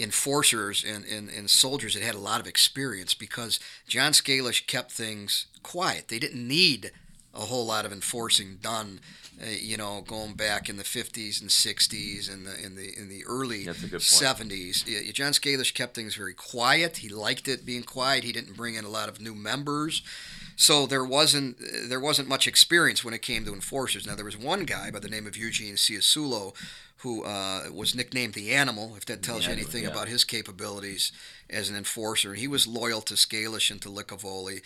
enforcers and, and, and soldiers that had a lot of experience because John Scalish kept things quiet. They didn't need a whole lot of enforcing done, uh, you know, going back in the 50s and 60s and the in the in the early That's a good point. 70s. Yeah, John Scalish kept things very quiet. He liked it being quiet. He didn't bring in a lot of new members. So there wasn't there wasn't much experience when it came to enforcers. Now there was one guy by the name of Eugene Ciasullo who uh, was nicknamed the Animal, if that tells you anything yeah. about his capabilities as an enforcer. He was loyal to Scalish and to Licavoli.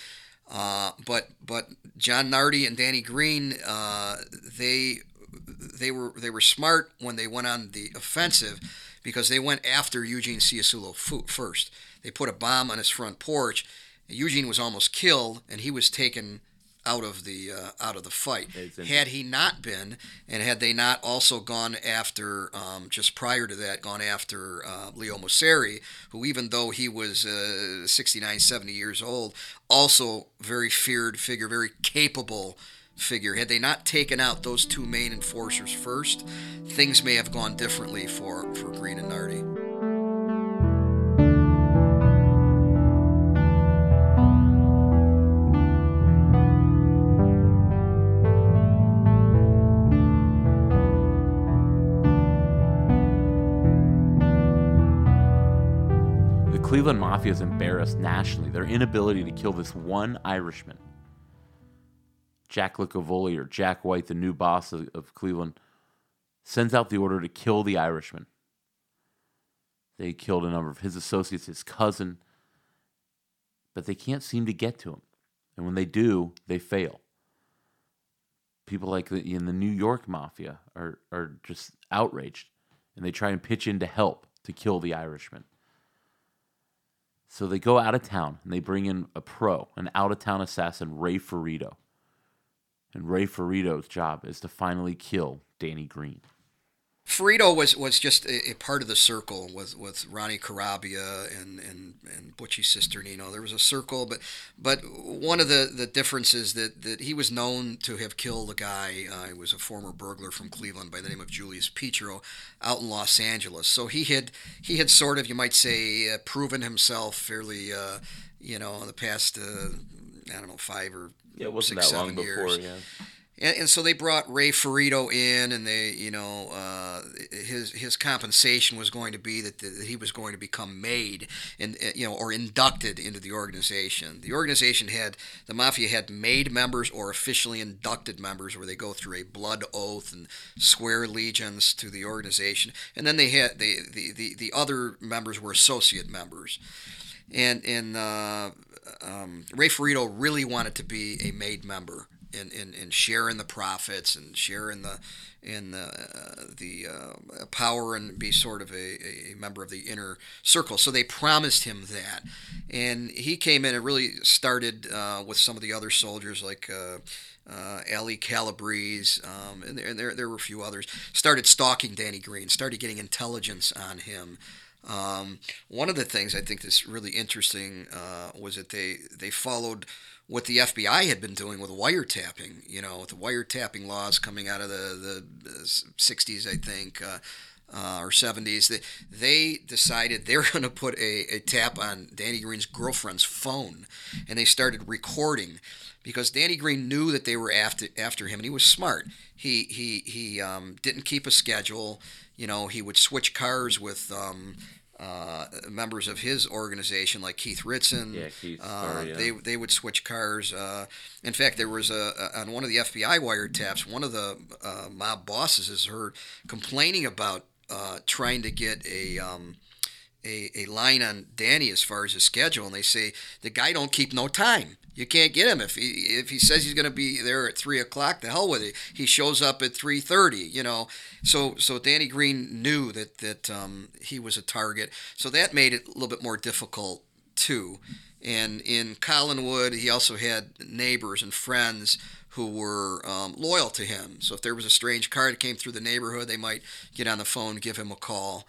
Uh, but but John Nardi and Danny Greene, uh, they they were they were smart when they went on the offensive because they went after Eugene Ciasullo first. They put a bomb on his front porch. Eugene was almost killed, and he was taken out of the uh, out of the fight. Had he not been, and had they not also gone after um, just prior to that, gone after uh, Leo Moceri, who even though he was uh, 69, 70 years old, also very feared figure, very capable figure. Had they not taken out those two main enforcers first, things may have gone differently for for Greene and Nardi. Cleveland Mafia is embarrassed nationally. Their inability to kill this one Irishman. Jack Licavoli or Jack White, the new boss of, of Cleveland, sends out the order to kill the Irishman. They killed a number of his associates, his cousin, but they can't seem to get to him. And when they do, they fail. People like the, in the New York Mafia are, are just outraged, and they try and pitch in to help to kill the Irishman. So they go out of town and they bring in a pro, an out of town assassin, Ray Ferrito. And Ray Ferrito's job is to finally kill Danny Greene. Ferrito was, was just a, a part of the circle with, with Ronnie Carabbia and, and, and Butchie Cisternino. There was a circle, but but one of the, the differences that, that he was known to have killed a guy. Uh, he was a former burglar from Cleveland by the name of Julius Petro out in Los Angeles. So he had he had sort of you might say uh, proven himself fairly uh, you know in the past uh, I don't know five or Yeah, it wasn't six, that long years. before, yeah. And, and so they brought Ray Ferrito in, and they, you know, uh, his his compensation was going to be that, that he was going to become made, and uh, you know, or inducted into the organization. The organization had the mafia had made members or officially inducted members, where they go through a blood oath and swear allegiance to the organization, and then they had the the the, the other members were associate members. And and uh, um, Ray Ferrito really wanted to be a made member and, and, and share in the profits and share in the in the uh, the uh, power and be sort of a, a member of the inner circle. So they promised him that, and he came in and really started uh, with some of the other soldiers like. Uh, uh, Allie Calabrese, um, and, there, and there, there were a few others, started stalking Danny Greene, started getting intelligence on him, Um, one of the things I think that's really interesting uh, was that they they followed what the FBI had been doing with wiretapping. You know, with the wiretapping laws coming out of the the 60s, I think. Uh, uh, or 70s, they, they decided they were going to put a, a tap on Danny Greene's girlfriend's phone, and they started recording because Danny Greene knew that they were after after him, and he was smart. He he he um, didn't keep a schedule. You know, he would switch cars with um, uh, members of his organization, like Keith Ritson. Yeah, Keith. Uh, sorry, yeah. They they would switch cars. Uh, in fact, there was a, on one of the FBI wiretaps. One of the uh, mob bosses is heard complaining about uh, trying to get a. Um, a, a line on Danny as far as his schedule, and they say the guy don't keep no time. You can't get him if he if he says he's going to be there at three o'clock. The hell with it. He shows up at three thirty. You know, so so Danny Greene knew that that um, he was a target, so that made it a little bit more difficult too. And in Collinwood, he also had neighbors and friends who were um, loyal to him. So if there was a strange car that came through the neighborhood, they might get on the phone, give him a call.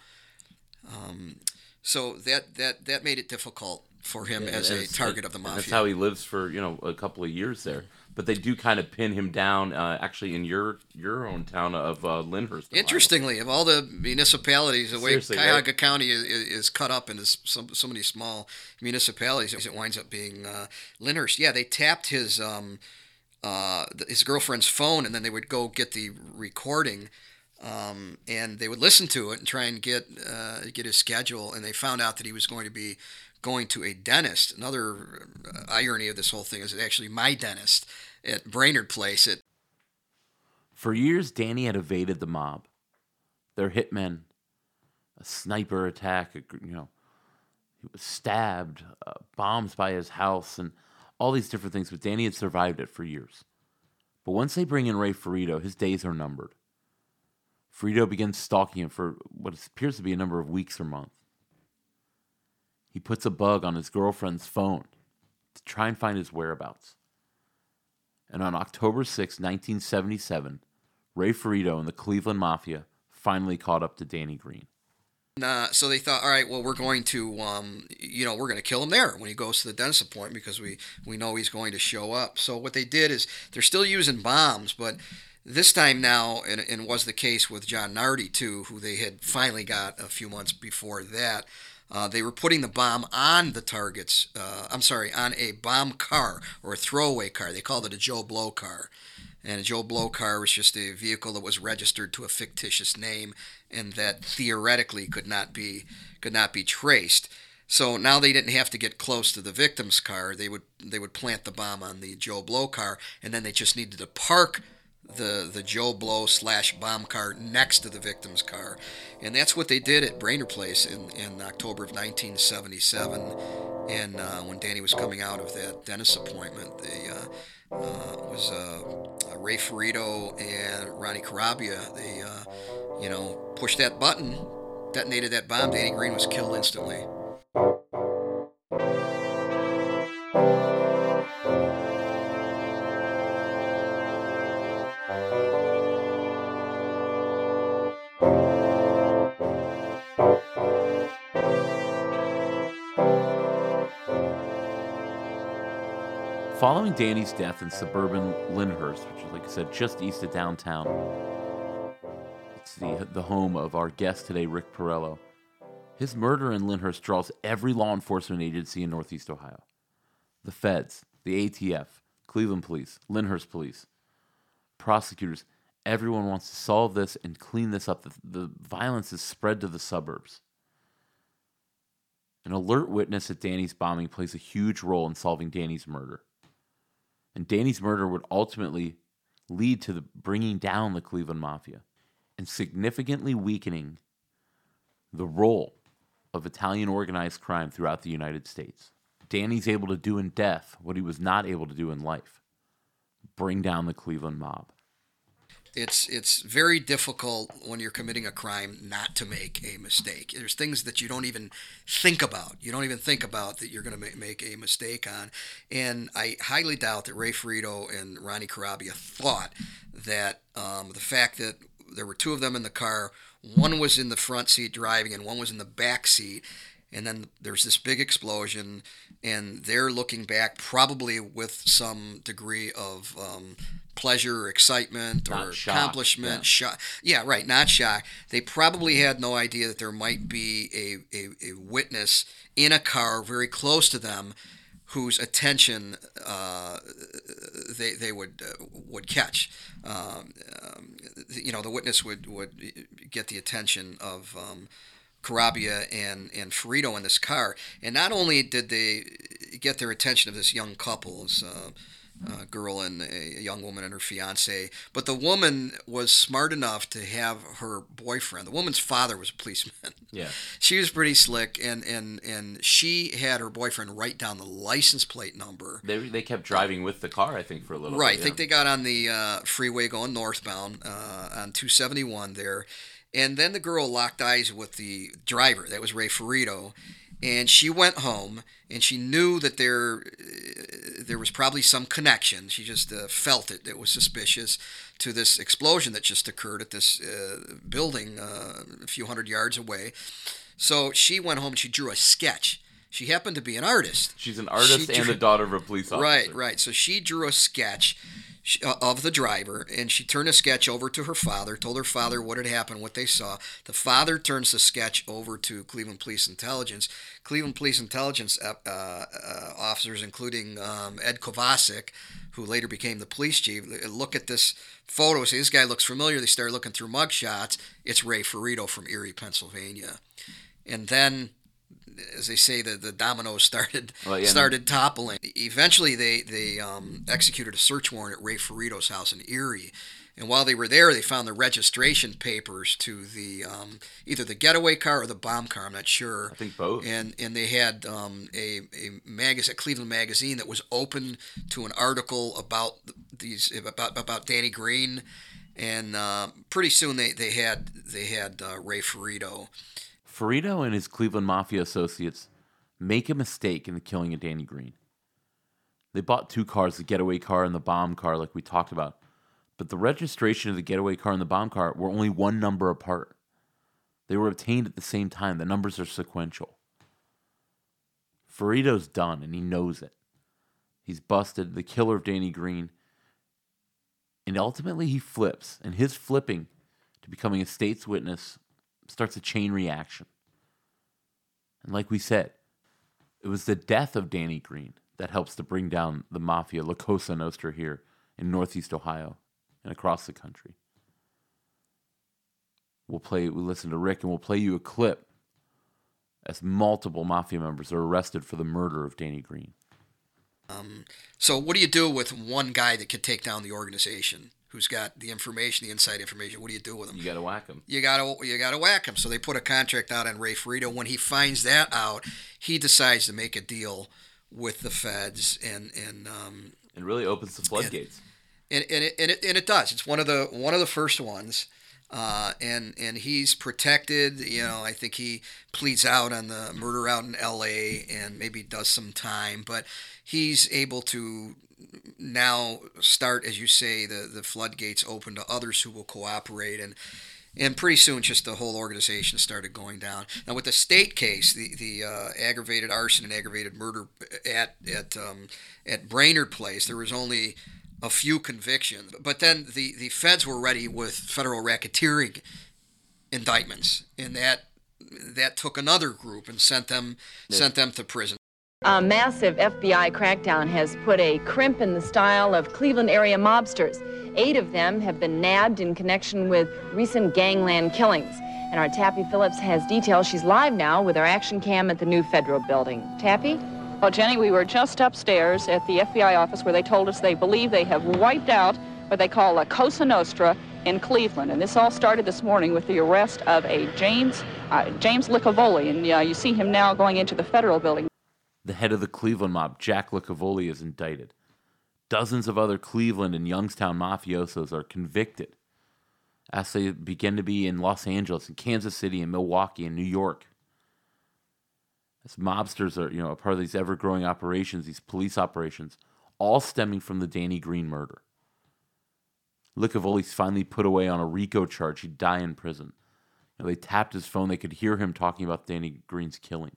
Um, so that that that made it difficult for him Yeah, as a target of the mafia. That's how he lives for you know a couple of years there. But they do kind of pin him down, uh, actually, in your your own town of uh, Lyndhurst. Interestingly, of all the municipalities, the way Seriously, Cuyahoga right? County is, is cut up into so, so many small municipalities, it winds up being uh, Lyndhurst. Yeah, they tapped his um, uh, his girlfriend's phone, and then they would go get the recording, um, and they would listen to it and try and get uh, get his schedule. And they found out that he was going to be going to a dentist. Another uh, irony of this whole thing is actually my dentist at Brainerd Place at For years, Danny had evaded the mob. Their hitmen, a sniper attack, you know, he was stabbed, uh, bombs by his house, and all these different things. But Danny had survived it for years. But once they bring in Ray Ferrito, his days are numbered. Ferrito begins stalking him for what appears to be a number of weeks or months. He puts a bug on his girlfriend's phone to try and find his whereabouts. And on October 6, 1977, Ray Ferrito and the Cleveland Mafia finally caught up to Danny Greene. Uh, so they thought, all right, well, we're going to, um, you know, we're going to kill him there when he goes to the dentist appointment because we, we know he's going to show up. So what they did is they're still using bombs, but this time now, and, and was the case with John Nardi too, who they had finally got a few months before that. Uh, they were putting the bomb on the targets. Uh, I'm sorry, on a bomb car or a throwaway car. They called it a Joe Blow car. And a Joe Blow car was just a vehicle that was registered to a fictitious name and that theoretically could not be could not be traced. So now they didn't have to get close to the victim's car. They would they would plant the bomb on the Joe Blow car, and then they just needed to park the the Joe Blow slash bomb car next to the victim's car, and that's what they did at Brainerd Place in, in October of 1977. And uh, when Danny was coming out of that dentist appointment, they uh, uh, was uh, Ray Ferrito and Ronnie Carabbia. They uh, you know pushed that button, detonated that bomb. Danny Greene was killed instantly. Following Danny's death in suburban Lyndhurst, which is, like I said, just east of downtown, it's the, the home of our guest today, Rick Porrello. His murder in Lyndhurst draws every law enforcement agency in Northeast Ohio the feds, the ATF, Cleveland Police, Lyndhurst Police, prosecutors. Everyone wants to solve this and clean this up. The, the violence is spread to the suburbs. An alert witness at Danny's bombing plays a huge role in solving Danny's murder. And Danny's murder would ultimately lead to the bringing down the Cleveland Mafia and significantly weakening the role of Italian organized crime throughout the United States. Danny's able to do in death what he was not able to do in life bring down the Cleveland mob. It's it's very difficult when you're committing a crime not to make a mistake. There's things that you don't even think about. You don't even think about that you're going to make a mistake on. And I highly doubt that Ray Ferrito and Ronnie Carabbia thought that um, the fact that there were two of them in the car. One was in the front seat driving, and one was in the back seat. And then there's this big explosion, and they're looking back, probably with some degree of um, pleasure or excitement Not or shock, accomplishment. yeah. Shock. Yeah, right. Not shock. They probably had no idea that there might be a, a, a witness in a car very close to them whose attention uh, they, they would uh, would catch. Um, um, you know, the witness would, would get the attention of um, Carabbia and and Ferrito in this car, and not only did they get their attention of this young couple, uh, uh, girl and a young woman and her fiance, but the woman was smart enough to have her boyfriend. The woman's father was a policeman. Yeah. She was pretty slick, and and and she had her boyfriend write down the license plate number. They, they kept driving with the car, I think, for a little Right. bit. I think they got on the uh, freeway going northbound uh, on 271 there. And then the girl locked eyes with the driver. That was Ray Ferrito. And she went home and she knew that there uh, there was probably some connection. She just uh, felt it. It was suspicious to this explosion that just occurred at this uh, building uh, a few hundred yards away. So she went home and she drew a sketch. She happened to be an artist. She's an artist She and drew- the daughter of a police officer. Right, right. So she drew a sketch uh, of the driver, and she turned the sketch over to her father. Told her father what had happened, what they saw. The father turns the sketch over to Cleveland Police Intelligence. Cleveland Police Intelligence uh, uh, uh, officers, including um, Ed Kovacic, who later became the police chief, look at this photo. Say this guy looks familiar. They start looking through mugshots. It's Ray Ferrito from Erie, Pennsylvania, and then as they say, the, the dominoes started Well, yeah, started toppling. Eventually, they they um, executed a search warrant at Ray Ferrito's house in Erie, and while they were there, they found the registration papers to the um, either the getaway car or the bomb car. I'm not sure. I think both. And and they had um, a a magazine, a Cleveland magazine, that was open to an article about these about about Danny Greene, and uh, pretty soon they they had they had uh, Ray Ferrito. Ferrito and his Cleveland Mafia associates make a mistake in the killing of Danny Greene. They bought two cars, the getaway car and the bomb car, like we talked about. But the registration of the getaway car and the bomb car were only one number apart. They were obtained at the same time. The numbers are sequential. Ferrito's done, and he knows it. He's busted, the killer of Danny Greene. And ultimately, he flips, and his flipping to becoming a state's witness starts a chain reaction. And like we said, it was the death of Danny Greene that helps to bring down the mafia, La Cosa Nostra, here in Northeast Ohio and across the country. We'll play, we listen to Rick, and we'll play you a clip as multiple mafia members are arrested for the murder of Danny Greene. Um, so what do you do with one guy that could take down the organization? Who's got the information, the inside information? What do you do with him? You got to whack him. You gotta you gotta whack him. So they put a contract out on Ray Ferrito. When he finds that out, he decides to make a deal with the feds, and and um, It really opens the floodgates. and, and, it, and, it, and it does. It's one of the one of the first ones, uh, and and he's protected. You know, I think he pleads out on the murder out in L.A. and maybe does some time, but he's able to now start, as you say, the the floodgates open to others who will cooperate and. And pretty soon, just the whole organization started going down. Now, with the state case, the the uh, aggravated arson and aggravated murder at at um, at Brainerd Place, there was only a few convictions. But then the, the feds were ready with federal racketeering indictments, and that that took another group and sent them sent them to prison. A massive FBI crackdown has put a crimp in the style of Cleveland area mobsters. Eight of them have been nabbed in connection with recent gangland killings. And our Tappy Phillips has details. She's live now with our action cam at the new federal building. Tappy? Well, Jenny, we were just upstairs at the FBI office where they told us they believe they have wiped out what they call a Cosa Nostra in Cleveland. And this all started this morning with the arrest of a James uh, James Licavoli. And uh, you see him now going into the federal building. The head of the Cleveland mob, Jack Licavoli, is indicted. Dozens of other Cleveland and Youngstown mafiosos are convicted as they begin to be in Los Angeles and Kansas City and Milwaukee and New York. As mobsters are, you know, a part of these ever-growing operations, these police operations, all stemming from the Danny Greene murder. Licavoli's finally put away on a RICO charge. He'd die in prison. You know, they tapped his phone. They could hear him talking about Danny Greene's killing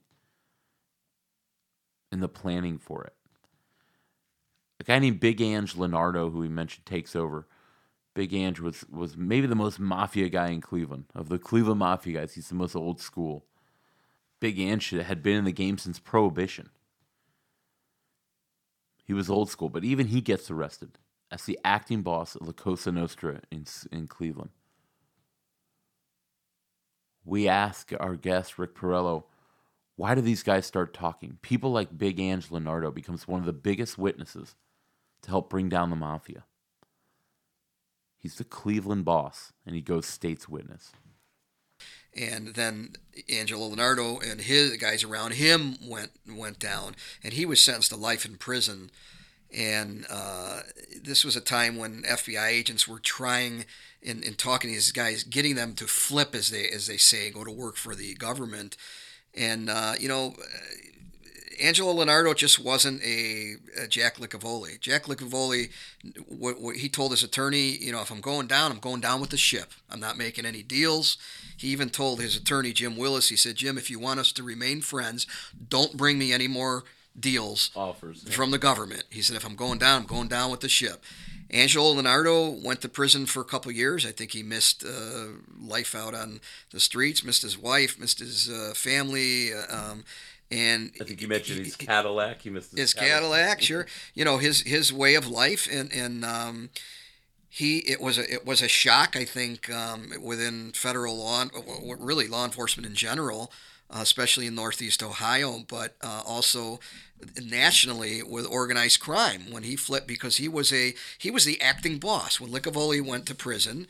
and the planning for it. A guy named Big Ange Lonardo, who we mentioned, takes over. Big Ange was, was maybe the most mafia guy in Cleveland. Of the Cleveland mafia guys, he's the most old school. Big Ange had been in the game since Prohibition. He was old school, but even he gets arrested as the acting boss of La Cosa Nostra in, in Cleveland. We ask our guest, Rick Porrello, why do these guys start talking? People like Big Ange Lonardo becomes one of the biggest witnesses to help bring down the mafia. He's the Cleveland boss, and he goes state's witness. And then Angelo Lonardo and his guys around him went went down, and he was sentenced to life in prison. And uh, this was a time when FBI agents were trying, in, in talking to these guys, getting them to flip, as they as they say, go to work for the government. And uh, you know, Angelo Lonardo just wasn't a, a Jack Licavoli. Jack Licavoli, what, what, he told his attorney, you know, if I'm going down, I'm going down with the ship. I'm not making any deals. He even told his attorney, Jim Willis, he said, Jim, if you want us to remain friends, don't bring me any more deals offers from the government. He said, if I'm going down, I'm going down with the ship. Angelo Lonardo went to prison for a couple years. I think he missed uh, life out on the streets, missed his wife, missed his uh, family. Uh, um, and I think you mentioned his Cadillac. He missed his, his Cadillac. Cadillac. Sure, you know his his way of life, and and um, he it was a it was a shock. I think um, within federal law, really law enforcement in general, uh, especially in Northeast Ohio, but uh, also nationally with organized crime when he flipped because he was a he was the acting boss when Licavoli went to prison.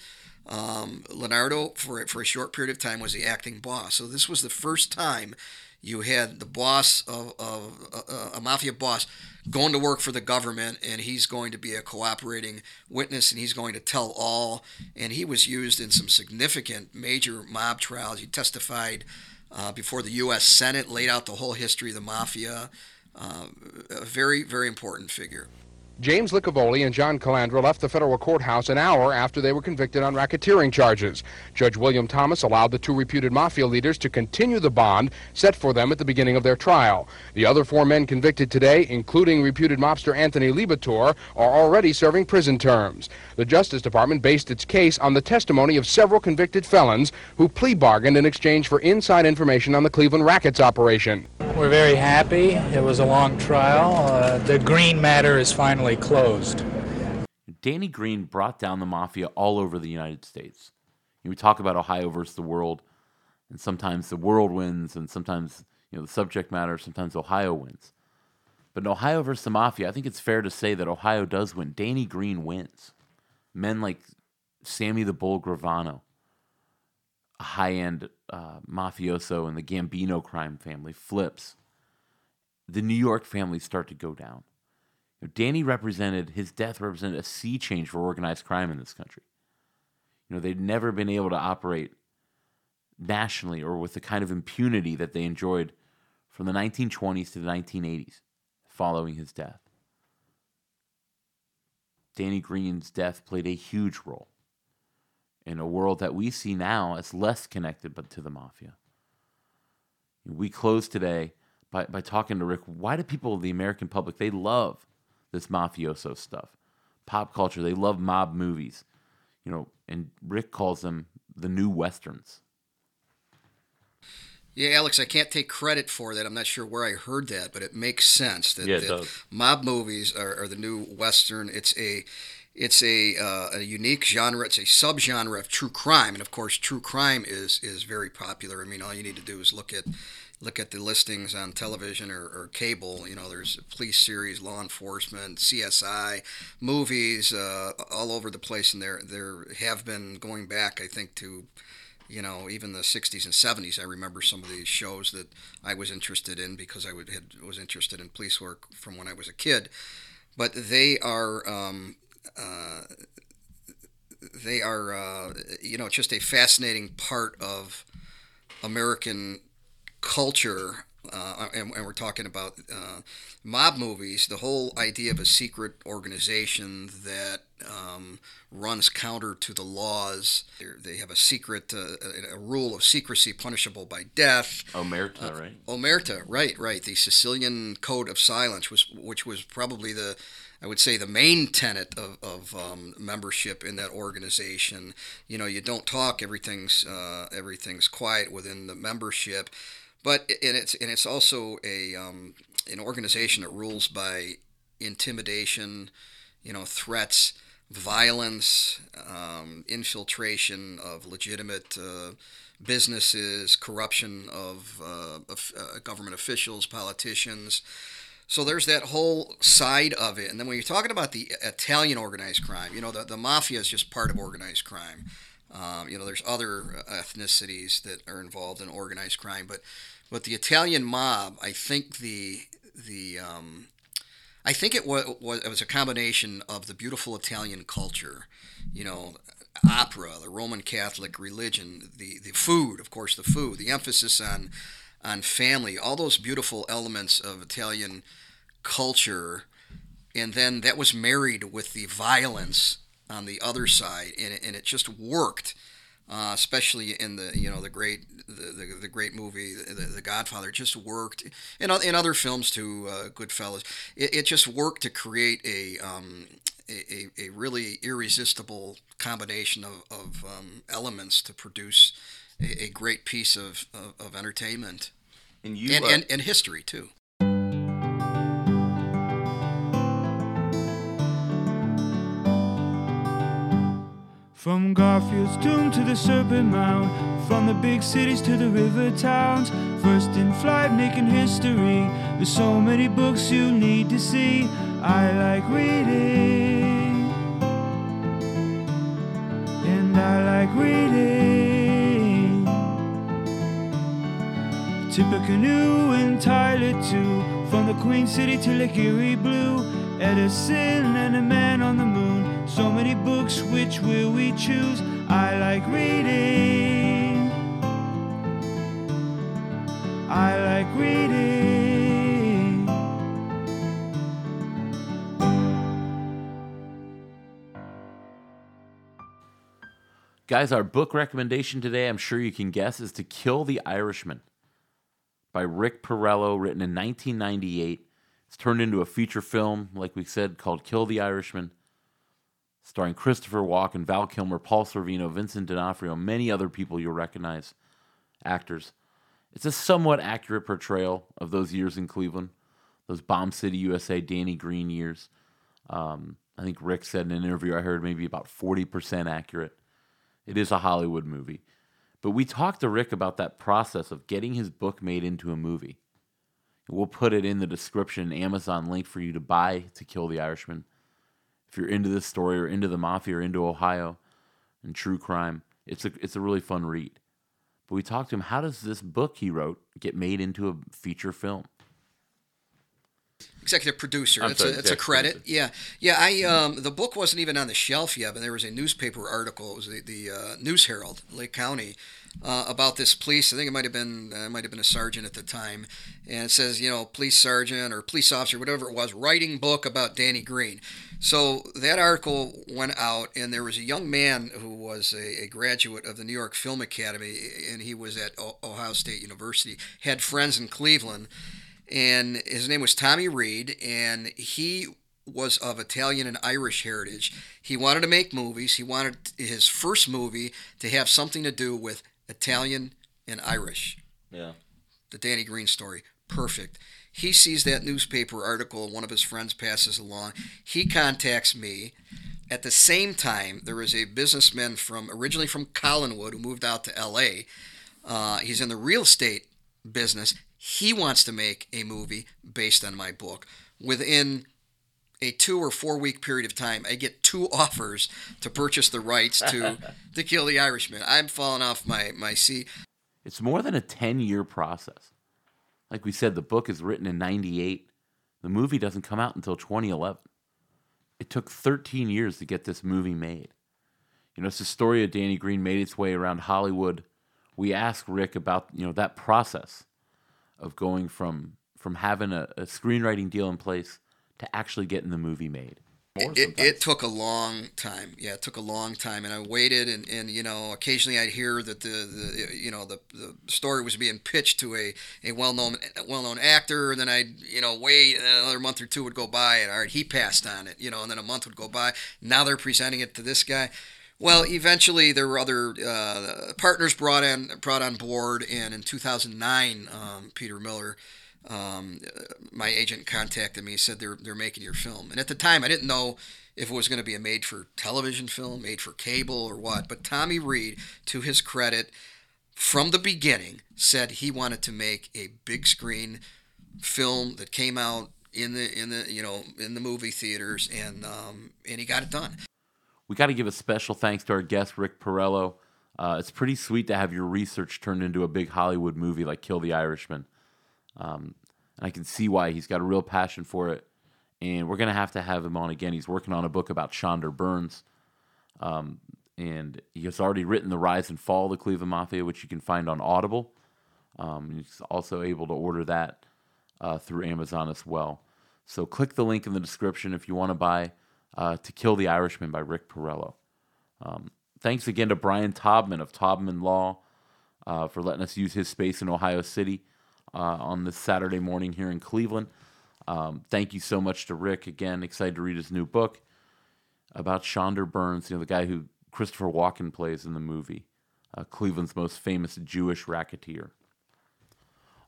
Um, Lonardo for for a short period of time was the acting boss. So this was the first time you had the boss of, of uh, a mafia boss going to work for the government, and he's going to be a cooperating witness, and he's going to tell all. And he was used in some significant major mob trials. He testified uh, before the U.S. Senate, laid out the whole history of the mafia. Uh, a very, very important figure. James Licavoli and John Calandra left the federal courthouse an hour after they were convicted on racketeering charges. Judge William Thomas allowed the two reputed mafia leaders to continue the bond set for them at the beginning of their trial. The other four men convicted today, including reputed mobster Anthony Liberatore, are already serving prison terms. The Justice Department based its case on the testimony of several convicted felons who plea bargained in exchange for inside information on the Cleveland Rackets operation. We're very happy. It was a long trial. Uh, the Greene matter is finally closed. Danny Greene brought down the mafia all over the United States. You know, we talk about Ohio versus the world, and sometimes the world wins, and sometimes you know the subject matter. Sometimes Ohio wins, but in Ohio versus the mafia, I think it's fair to say that Ohio does win. Danny Greene wins. Men like Sammy the Bull Gravano, a high-end uh, mafioso in the Gambino crime family, flips. The New York families start to go down. Danny represented his death represented a sea change for organized crime in this country. You know, they'd never been able to operate nationally or with the kind of impunity that they enjoyed from the 1920s to the 1980s following his death. Danny Greene's death played a huge role in a world that we see now as less connected but to the mafia. We close today by, by talking to Rick. Why do people, the American public, they love this mafioso stuff. Pop culture, they love mob movies. You know, and Rick calls them the new westerns. Yeah, Alex, I can't take credit for that. I'm not sure where I heard that, but it makes sense that, yeah, that mob movies are, are, the new western. It's a it's a uh, a unique genre. It's a subgenre of true crime, and of course, true crime is is very popular. I mean, all you need to do is look at look at the listings on television or, or cable. You know, there's police series, law enforcement, CSI, movies, uh, all over the place, and there there have been going back. I think to you know, even the 60s and 70s, I remember some of these shows that I was interested in because I would, had, was interested in police work from when I was a kid. But they are, um, uh, they are, uh, you know, just a fascinating part of American culture uh, and, and, we're talking about uh, mob movies, the whole idea of a secret organization that um, runs counter to the laws. They're, they have a secret, uh, a, a, rule of secrecy punishable by death. Omerta, right? Omerta, right, right. The Sicilian Code of Silence, was, which was probably the I would say the main tenet of, of um, membership in that organization. You know, you don't talk. Everything's uh, everything's quiet within the membership, but and it's and it's also a um, an organization that rules by intimidation, you know, threats, violence, um, infiltration of legitimate. Uh, businesses, corruption of, uh, of uh, government officials, politicians, so there's that whole side of it. And then when you're talking about the Italian organized crime, you know, the, the mafia is just part of organized crime. Um, you know, there's other ethnicities that are involved in organized crime, but but the Italian mob, I think the the um, I think it was, it was a combination of the beautiful Italian culture, you know, opera, the Roman Catholic religion, the the food, of course, the food, the emphasis on on family, all those beautiful elements of Italian culture, and then that was married with the violence on the other side, and it, and it just worked. Uh, especially in the you know the great the, the, the great movie the, the, Godfather. It just worked. In, in other films too uh, Goodfellas. It, it just worked to create a, um, a, a really irresistible combination of, of um, elements to produce a, a great piece of, of, of, entertainment. And, you, and, uh, and, and history too From Garfield's tomb to the Serpent Mound, from the big cities to the river towns, first in flight making history. There's so many books you need to see. I like reading, and I like reading. Tippecanoe and Tyler too, from the Queen City to Lake Erie Blue, Edison and a man on the moon. So many books, which will we choose? I like reading. I like reading. Guys, our book recommendation today, I'm sure you can guess, is To Kill the Irishman by Rick Porrello, written in 1998. It's turned into a feature film, like we said, called Kill the Irishman starring Christopher Walken, Val Kilmer, Paul Sorvino, Vincent D'Onofrio, many other people you'll recognize, actors. It's a somewhat accurate portrayal of those years in Cleveland, those Bomb City, USA, Danny Greene years. Um, I think Rick said in an interview I heard maybe about 40% accurate. It is a Hollywood movie. But we talked to Rick about that process of getting his book made into a movie. We'll put it in the description, Amazon link for you to buy To Kill the Irishman if you're into this story or into the mafia or into Ohio and true crime, it's a it's a really fun read. But we talked to him. How does this book he wrote get made into a feature film? Executive producer. That's, sorry, a, that's a credit. Producer. Yeah, yeah. I um, the book wasn't even on the shelf yet, but there was a newspaper article. It was the, the uh, News Herald, Lake County, uh, about this police. I think it might have been uh, might have been a sergeant at the time, and it says you know police sergeant or police officer, whatever it was, writing book about Danny Greene. So that article went out, and there was a young man who was a, a graduate of the New York Film Academy, and he was at o- Ohio State University. Had friends in Cleveland, and his name was Tommy Reid, and he was of Italian and Irish heritage. He wanted to make movies. He wanted his first movie to have something to do with Italian and Irish. Yeah. The Danny Greene story. Perfect. He sees that newspaper article one of his friends passes along. He contacts me. At the same time, there is a businessman from originally from Collinwood who moved out to L.A. Uh, he's in the real estate business. He wants to make a movie based on my book. Within a two or four week period of time, I get two offers to purchase the rights to to kill the Irishman. I'm falling off my my seat. It's more than a ten year process. Like we said, the book is written in '98. The movie doesn't come out until 2011. It took 13 years to get this movie made. You know, it's the story of Danny Greene made its way around Hollywood. We asked Rick about you know that process of going from from having a, a screenwriting deal in place to actually getting the movie made. It, it, it, took a long time. Yeah, it took a long time, and I waited, and, and you know, occasionally I'd hear that the, the you know the, the story was being pitched to a, a well known well known actor, and then I'd you know wait, and another month or two would go by, and all right, he passed on it, you know, and then a month would go by. Now they're presenting it to this guy. Well, eventually there were other uh, partners brought in brought on board, and in 2009, um, Peter Miller um, my agent contacted me, said they're they're making your film, and at the time I didn't know if it was going to be a made for television film, made for cable, or what. But Tommy Reid, to his credit, from the beginning said he wanted to make a big screen film that came out in the in the you know in the movie theaters, and um, and he got it done. We got to give a special thanks to our guest Rick Porrello. Uh, it's pretty sweet to have your research turned into a big Hollywood movie like Kill the Irishman. Um, and I can see why he's got a real passion for it. And we're going to have to have him on again. He's working on a book about Shondor Birns. Um, and he has already written The Rise and Fall of the Cleveland Mafia, which you can find on Audible. Um, he's also able to order that uh, through Amazon as well. So click the link in the description if you want to buy uh, To Kill the Irishman by Rick Porrello. Um, thanks again to Brian Taubman of Taubman Law uh, for letting us use his space in Ohio City uh, on this Saturday morning here in Cleveland. Um, thank you so much to Rick. Again, excited to read his new book about Shondor Birns, you know, the guy who Christopher Walken plays in the movie, uh, Cleveland's most famous Jewish racketeer.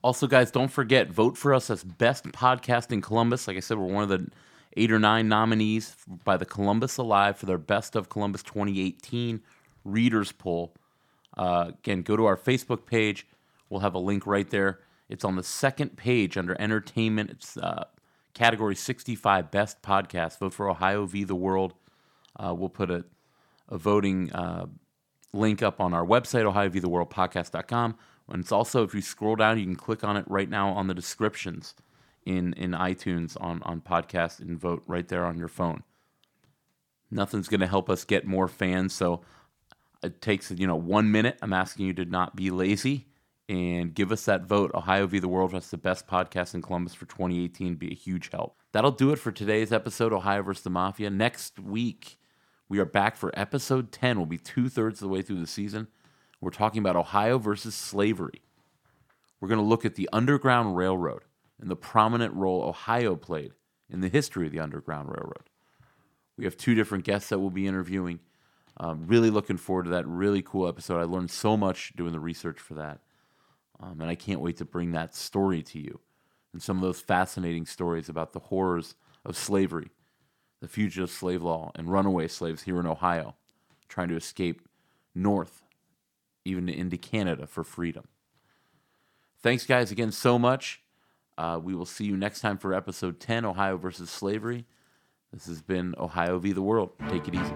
Also, guys, don't forget, vote for us as Best Podcast in Columbus. Like I said, we're one of the eight or nine nominees by the Columbus Alive for their Best of Columbus 2018 Readers Poll. Uh, again, go to our Facebook page. We'll have a link right there. It's on the second page under entertainment. It's uh, category 65 best podcast. Vote for Ohio v. the World. Uh, we'll put a, a voting uh, link up on our website, ohiovtheworldpodcast.com. And it's also, if you scroll down, you can click on it right now on the descriptions in, in iTunes on, on podcast and vote right there on your phone. Nothing's going to help us get more fans. So it takes, you know, one minute. I'm asking you to not be lazy and give us that vote. Ohio v. the World. That's the best podcast in Columbus for 2018. Be a huge help. That'll do it for today's episode, Ohio versus the Mafia. Next week, we are back for episode 10. We'll be two thirds of the way through the season. We're talking about Ohio versus slavery. We're going to look at the Underground Railroad and the prominent role Ohio played in the history of the Underground Railroad. We have two different guests that we'll be interviewing. Um, really looking forward to that really cool episode. I learned so much doing the research for that. Um, and I can't wait to bring that story to you and some of those fascinating stories about the horrors of slavery, the fugitive slave law, and runaway slaves here in Ohio trying to escape north, even into Canada for freedom. Thanks, guys, again so much. Uh, we will see you next time for episode 10 Ohio versus Slavery. This has been Ohio v. the World. Take it easy.